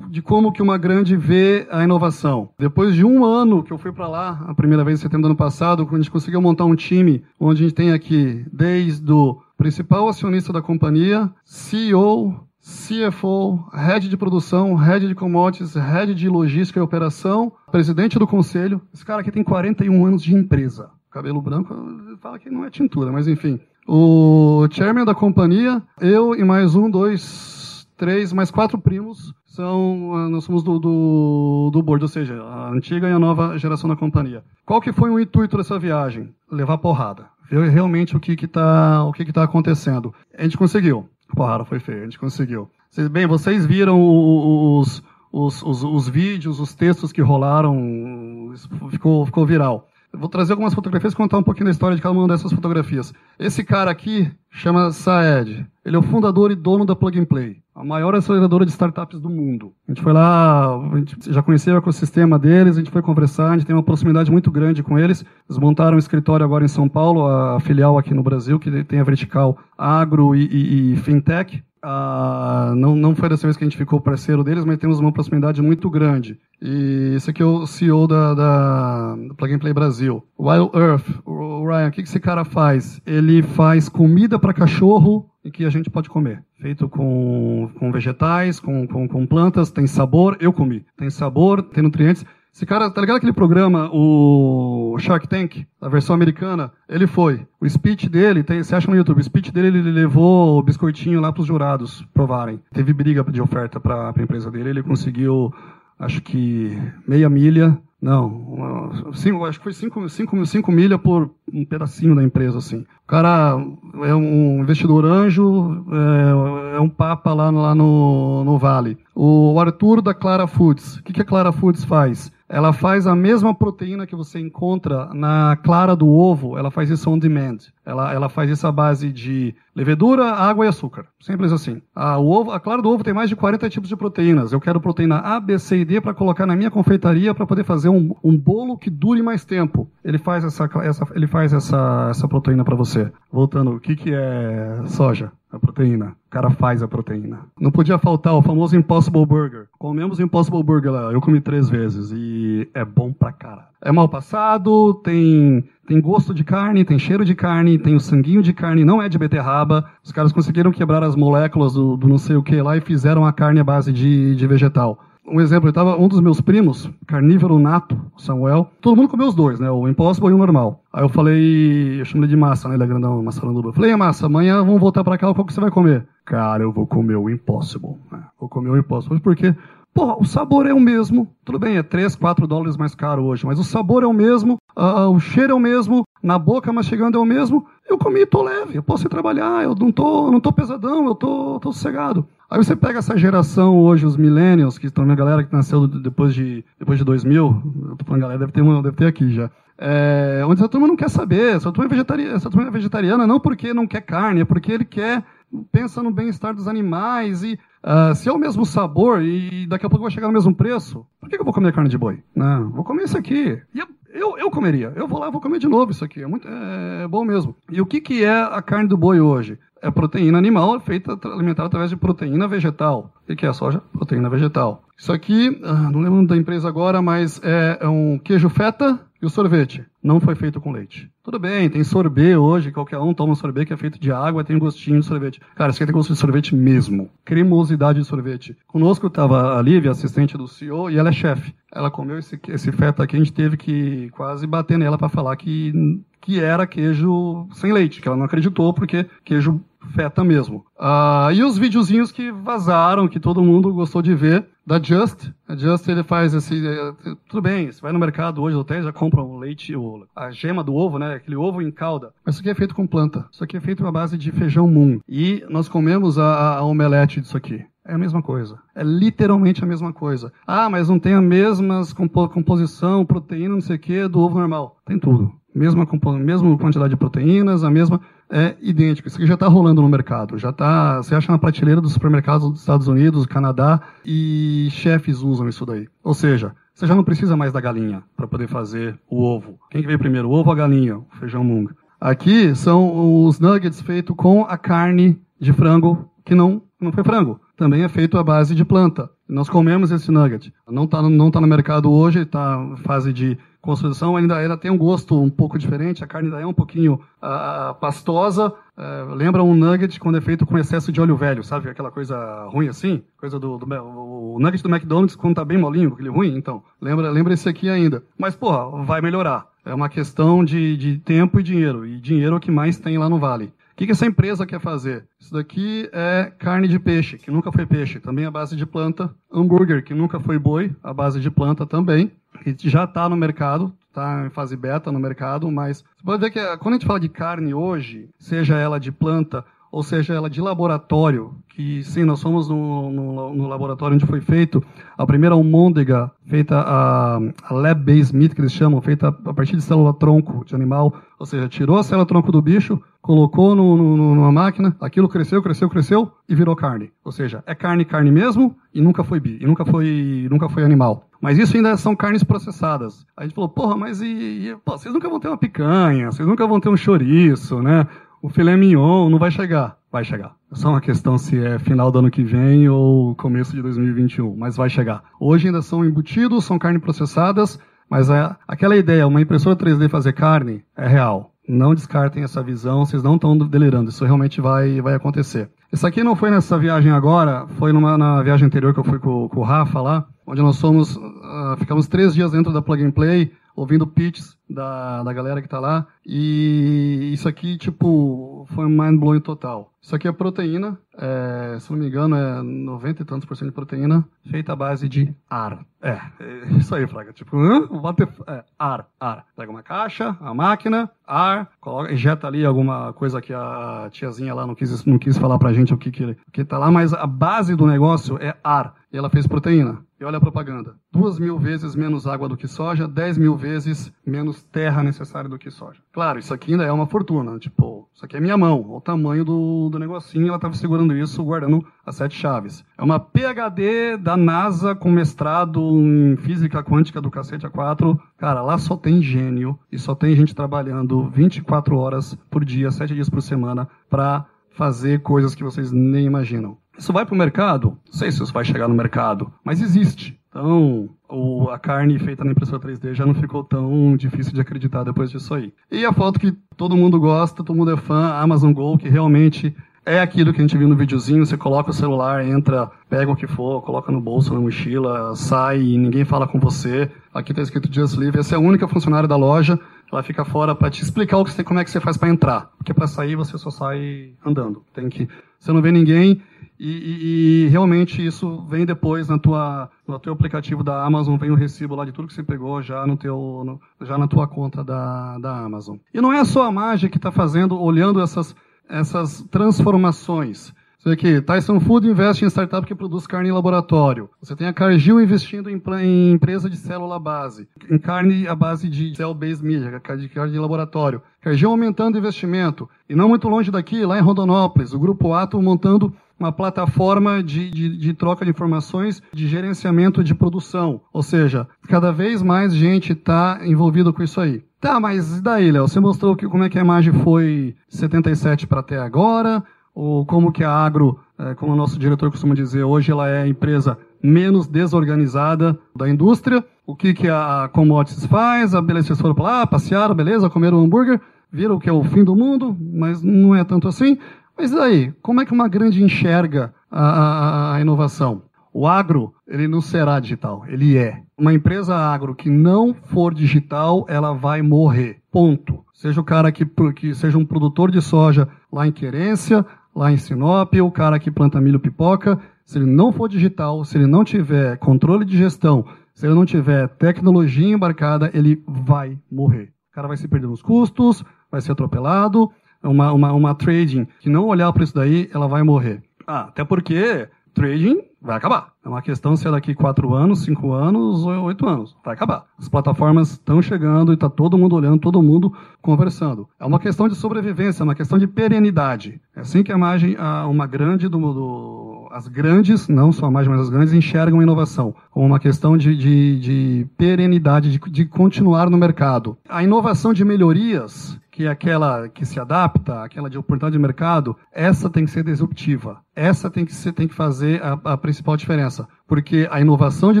de como que uma grande vê a inovação. Depois de um ano que eu fui para lá, a primeira vez em setembro do ano passado, quando a gente conseguiu montar um time, onde a gente tem aqui desde o principal acionista da companhia, CEO, CFO, head de produção, head de commodities, head de logística e operação, presidente do conselho. Esse cara aqui tem 41 anos de empresa cabelo branco, fala que não é tintura, mas enfim. O chairman da companhia, eu e mais um, dois, três, mais quatro primos, são, ah, nós somos do, do, do board, ou seja, a antiga e a nova geração da companhia. Qual que foi o intuito dessa viagem? Levar porrada. Ver realmente o que está que que tá acontecendo. A gente conseguiu. Porrada foi feia, a gente conseguiu. Bem, vocês viram os, os, os, os vídeos, os textos que rolaram, ficou, ficou viral. Vou trazer algumas fotografias e contar um pouquinho da história de cada uma dessas fotografias. Esse cara aqui chama Saed. Ele é o fundador e dono da Plug and Play, a maior aceleradora de startups do mundo. A gente foi lá, a gente já conhecia o ecossistema deles, a gente foi conversar, a gente tem uma proximidade muito grande com eles. Eles montaram um escritório agora em São Paulo, a filial aqui no Brasil, que tem a vertical agro e, e, e fintech. Ah, não, não foi dessa vez que a gente ficou parceiro deles, mas temos uma proximidade muito grande. E esse aqui é o CEO da, da Plug and Play Brasil. Wild Earth, o Ryan, o que esse cara faz? Ele faz comida para cachorro e que a gente pode comer. Feito com, com vegetais, com, com, com plantas, tem sabor. Eu comi. Tem sabor, tem nutrientes. Esse cara, tá ligado aquele programa, o Shark Tank, a versão americana? Ele foi. O speech dele, tem, você acha no YouTube, o speech dele, ele levou o biscoitinho lá pros jurados provarem. Teve briga de oferta pra, pra empresa dele, ele conseguiu, acho que, meia milha não, cinco, acho que foi 5 cinco, cinco milha por um pedacinho da empresa, assim. O cara é um investidor anjo, é, é um papa lá, lá no, no Vale. O Arthur da Clara Foods, o que, que a Clara Foods faz? Ela faz a mesma proteína que você encontra na clara do ovo, ela faz isso on demand. Ela, ela faz isso à base de levedura, água e açúcar. Simples assim. A, ovo, a clara do ovo tem mais de 40 tipos de proteínas. Eu quero proteína A, B, C e D para colocar na minha confeitaria para poder fazer um, um bolo que dure mais tempo. Ele faz essa, essa, ele faz essa, essa proteína para você. Voltando, o que, que é soja? A proteína. O cara faz a proteína. Não podia faltar o famoso Impossible Burger. Comemos o Impossible Burger lá. Eu comi três vezes e é bom pra caralho. É mal passado, tem, tem gosto de carne, tem cheiro de carne, tem o sanguinho de carne, não é de beterraba. Os caras conseguiram quebrar as moléculas do, do não sei o que lá e fizeram a carne à base de, de vegetal um exemplo, eu tava um dos meus primos, carnívoro nato, Samuel, todo mundo comeu os dois, né? O Impossible e o normal. Aí eu falei, eu chamo ele de massa, né? Ele é grandão, massaranduba. Eu falei, massa, amanhã vamos voltar pra cá, qual que você vai comer? Cara, eu vou comer o Impossible. Né? Vou comer o Impossible. Por quê? Porra, o sabor é o mesmo. Tudo bem, é 3, 4 dólares mais caro hoje, mas o sabor é o mesmo, uh, o cheiro é o mesmo, na boca mas chegando é o mesmo. Eu comi tô leve, eu posso ir trabalhar, eu não tô, não tô pesadão, eu tô, tô sossegado. Aí você pega essa geração hoje, os millennials, que estão a galera que nasceu depois de, depois de 2000, eu tô falando galera, deve ter, deve ter aqui já. É, onde essa turma não quer saber, essa turma, é vegetariana, essa turma é vegetariana não porque não quer carne, é porque ele quer, pensa no bem-estar dos animais e Uh, se é o mesmo sabor e daqui a pouco vai chegar no mesmo preço, por que, que eu vou comer carne de boi? Não, vou comer isso aqui. E eu, eu comeria. Eu vou lá, vou comer de novo isso aqui. É, muito, é bom mesmo. E o que, que é a carne do boi hoje? É proteína animal feita, alimentada através de proteína vegetal. O que é a soja? Proteína vegetal. Isso aqui, ah, não lembro da empresa agora, mas é, é um queijo feta e o sorvete não foi feito com leite. Tudo bem, tem sorbet hoje, qualquer um toma sorbet que é feito de água, tem gostinho de sorvete. Cara, isso aqui tem gosto de sorvete mesmo. Cremosidade de sorvete. Conosco estava a Lívia, assistente do CEO, e ela é chefe. Ela comeu esse, esse feta aqui, a gente teve que quase bater nela para falar que, que era queijo sem leite, que ela não acreditou, porque queijo feta mesmo. Ah, e os videozinhos que vazaram, que todo mundo gostou de ver, da Just. A Just ele faz esse. É, tudo bem, você vai no mercado hoje, até já compra o leite, o, a gema do ovo, né? Aquele ovo em calda. Mas isso aqui é feito com planta. Isso aqui é feito à base de feijão moon. E nós comemos a, a omelete disso aqui. É a mesma coisa. É literalmente a mesma coisa. Ah, mas não tem a mesma compo composição, proteína, não sei o que, do ovo normal. Tem tudo. Mesma, mesma quantidade de proteínas, a mesma é idêntico. Isso aqui já está rolando no mercado. Já tá. Você acha na prateleira dos supermercados dos Estados Unidos, Canadá e chefes usam isso daí. Ou seja, você já não precisa mais da galinha para poder fazer o ovo. Quem que veio primeiro, o ovo ou a galinha? O feijão mung. Aqui são os nuggets feitos com a carne de frango que não, não foi frango. Também é feito à base de planta. Nós comemos esse nugget. Não está não tá no mercado hoje, está fase de construção ainda ela tem um gosto um pouco diferente, a carne ainda é um pouquinho uh, pastosa, uh, lembra um nugget quando é feito com excesso de óleo velho, sabe? Aquela coisa ruim assim, coisa do, do o nugget do McDonald's quando tá bem molinho, aquele ruim, então, lembra, lembra esse aqui ainda. Mas, pô, vai melhorar. É uma questão de, de tempo e dinheiro, e dinheiro é o que mais tem lá no Vale. O que, que essa empresa quer fazer? Isso daqui é carne de peixe, que nunca foi peixe, também a base de planta. Hambúrguer, que nunca foi boi, a base de planta também, que já está no mercado, está em fase beta no mercado, mas você pode ver que quando a gente fala de carne hoje, seja ela de planta ou seja ela de laboratório, que sim, nós fomos no, no, no laboratório onde foi feito a primeira almôndega, feita a, a lab-based meat, que eles chamam, feita a partir de célula-tronco de animal, ou seja, tirou a célula-tronco do bicho, colocou no, no, numa máquina, aquilo cresceu, cresceu, cresceu e virou carne. Ou seja, é carne, carne mesmo e nunca foi bi, e nunca foi, nunca foi animal. Mas isso ainda são carnes processadas. A gente falou, porra, mas e, e pô, vocês nunca vão ter uma picanha, vocês nunca vão ter um chouriço, né? o filé mignon não vai chegar. Vai chegar. É só uma questão se é final do ano que vem ou começo de 2021, mas vai chegar. Hoje ainda são embutidos, são carne processadas, mas é, aquela ideia, uma impressora 3D fazer carne, é real. Não descartem essa visão, vocês não estão delirando, isso realmente vai, vai acontecer. Isso aqui não foi nessa viagem agora, foi numa, na viagem anterior que eu fui com, com o Rafa lá, onde nós fomos, uh, ficamos três dias dentro da Plug and Play, ouvindo pitches da, da galera que tá lá. E isso aqui, tipo, foi um mind blowing total. Isso aqui é proteína, é, se não me engano, é 90 e tantos por cento de proteína, feita à base de ar. É, é isso aí, Fraga. Tipo, what é, ar, ar. Pega uma caixa, a máquina, ar, coloca, injeta ali alguma coisa que a tiazinha lá não quis, não quis falar pra gente o que, que, que tá lá, mas a base do negócio é ar. E ela fez proteína. E olha a propaganda. Duas mil vezes menos água do que soja, dez mil vezes menos terra necessária do que soja. Claro, isso aqui ainda é uma fortuna. Tipo, isso aqui é minha mão. Olha o tamanho do, do negocinho. Ela estava segurando isso, guardando as sete chaves. É uma PHD da NASA com mestrado em física quântica do cacete A4. Cara, lá só tem gênio e só tem gente trabalhando 24 horas por dia, sete dias por semana, para fazer coisas que vocês nem imaginam. Isso vai para o mercado? Não sei se isso vai chegar no mercado, mas existe. Então, o, a carne feita na impressora 3D já não ficou tão difícil de acreditar depois disso aí. E a foto que todo mundo gosta, todo mundo é fã, Amazon Go, que realmente é aquilo que a gente viu no videozinho, você coloca o celular, entra, pega o que for, coloca no bolso, na mochila, sai e ninguém fala com você. Aqui está escrito Just Leave, essa é a única funcionária da loja, ela fica fora para te explicar o que você, como é que você faz para entrar. Porque para sair você só sai andando. Tem que, você não vê ninguém, e, e, e, realmente isso vem depois na tua, no teu aplicativo da Amazon, vem o recibo lá de tudo que você pegou já, no teu, no, já na tua conta da, da Amazon. E não é só a mágica que está fazendo, olhando essas, essas transformações. Você aqui, Tyson Food investe em startup que produz carne em laboratório. Você tem a Cargill investindo em, em empresa de célula base, em carne à base de cell-based media, de carne de laboratório. Cargill aumentando investimento. E não muito longe daqui, lá em Rondonópolis, o Grupo Ato montando uma plataforma de, de, de, troca de informações, de gerenciamento de produção. Ou seja, cada vez mais gente está envolvida com isso aí. Tá, mas e daí, Léo? Você mostrou que, como é que a imagem foi 77 para até agora, ou como que a Agro, é, como o nosso diretor costuma dizer, hoje ela é a empresa menos desorganizada da indústria. O que, que a Commodities faz? A beleza, vocês foram para lá, passearam, beleza, comeram um hambúrguer, viram que é o fim do mundo, mas não é tanto assim. Mas aí, como é que uma grande enxerga a, a, a inovação? O agro, ele não será digital, ele é. Uma empresa agro que não for digital, ela vai morrer. Ponto. Seja o cara que, que seja um produtor de soja lá em Querência, lá em Sinop, o cara que planta milho pipoca, se ele não for digital, se ele não tiver controle de gestão, se ele não tiver tecnologia embarcada, ele vai morrer. O cara vai se perder nos custos, vai ser atropelado, uma, uma, uma trading que não olhar para isso daí, ela vai morrer. Ah, até porque trading vai acabar. É uma questão se é daqui 4 anos, 5 anos ou 8 anos. Vai acabar. As plataformas estão chegando e está todo mundo olhando, todo mundo conversando. É uma questão de sobrevivência, é uma questão de perenidade. É assim que a imagem, uma grande do, do as grandes, não só a mais, mas as grandes, enxergam a inovação como uma questão de, de, de perenidade, de, de continuar no mercado. A inovação de melhorias que é aquela que se adapta, aquela de oportunidade de mercado, essa tem que ser disruptiva. Essa tem que, ser, tem que fazer a, a principal diferença. Porque a inovação de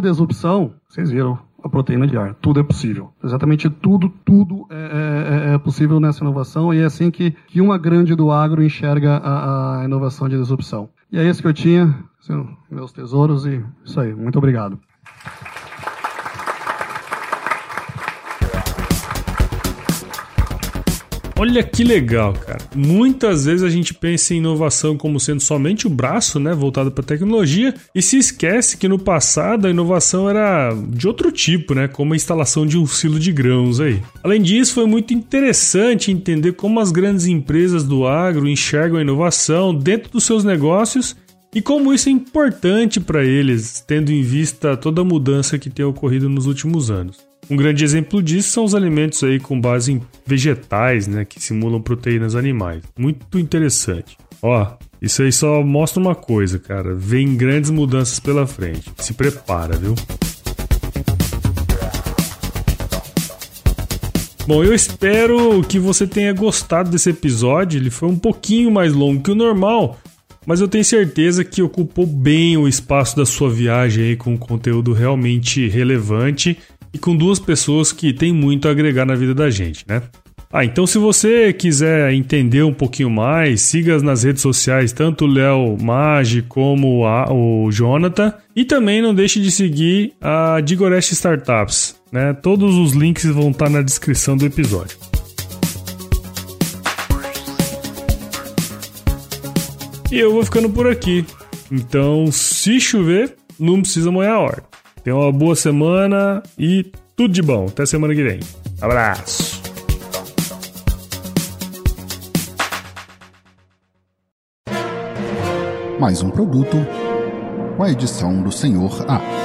disrupção, vocês viram, a proteína de ar. Tudo é possível. Exatamente tudo, tudo é, é, é, possível nessa inovação e é assim que, que uma grande do agro enxerga a, a inovação de disrupção. E é isso que eu tinha, meus tesouros e isso aí. Muito obrigado. Olha que legal, cara. Muitas vezes a gente pensa em inovação como sendo somente o braço, né, voltado para tecnologia, e se esquece que no passado a inovação era de outro tipo, né, como a instalação de um silo de grãos aí. Além disso, foi muito interessante entender como as grandes empresas do agro enxergam a inovação dentro dos seus negócios e como isso é importante para eles, tendo em vista toda a mudança que tem ocorrido nos últimos anos. Um grande exemplo disso são os alimentos aí com base em vegetais, né, que simulam proteínas animais. Muito interessante. Ó, isso aí só mostra uma coisa, cara. Vem grandes mudanças pela frente. Se prepara, viu? Bom, eu espero que você tenha gostado desse episódio. Ele foi um pouquinho mais longo que o normal, mas eu tenho certeza que ocupou bem o espaço da sua viagem aí com conteúdo realmente relevante e com duas pessoas que têm muito a agregar na vida da gente, né? Ah, então se você quiser entender um pouquinho mais, siga nas redes sociais tanto o Léo Magi como a, o Jonathan. E também não deixe de seguir a Digorest Startups. Né? Todos os links vão estar na descrição do episódio. E eu vou ficando por aqui. Então, se chover, não precisa molhar a horta. Tenha uma boa semana e tudo de bom. Até semana que vem. Abraço. Mais um produto com a edição do Senhor A.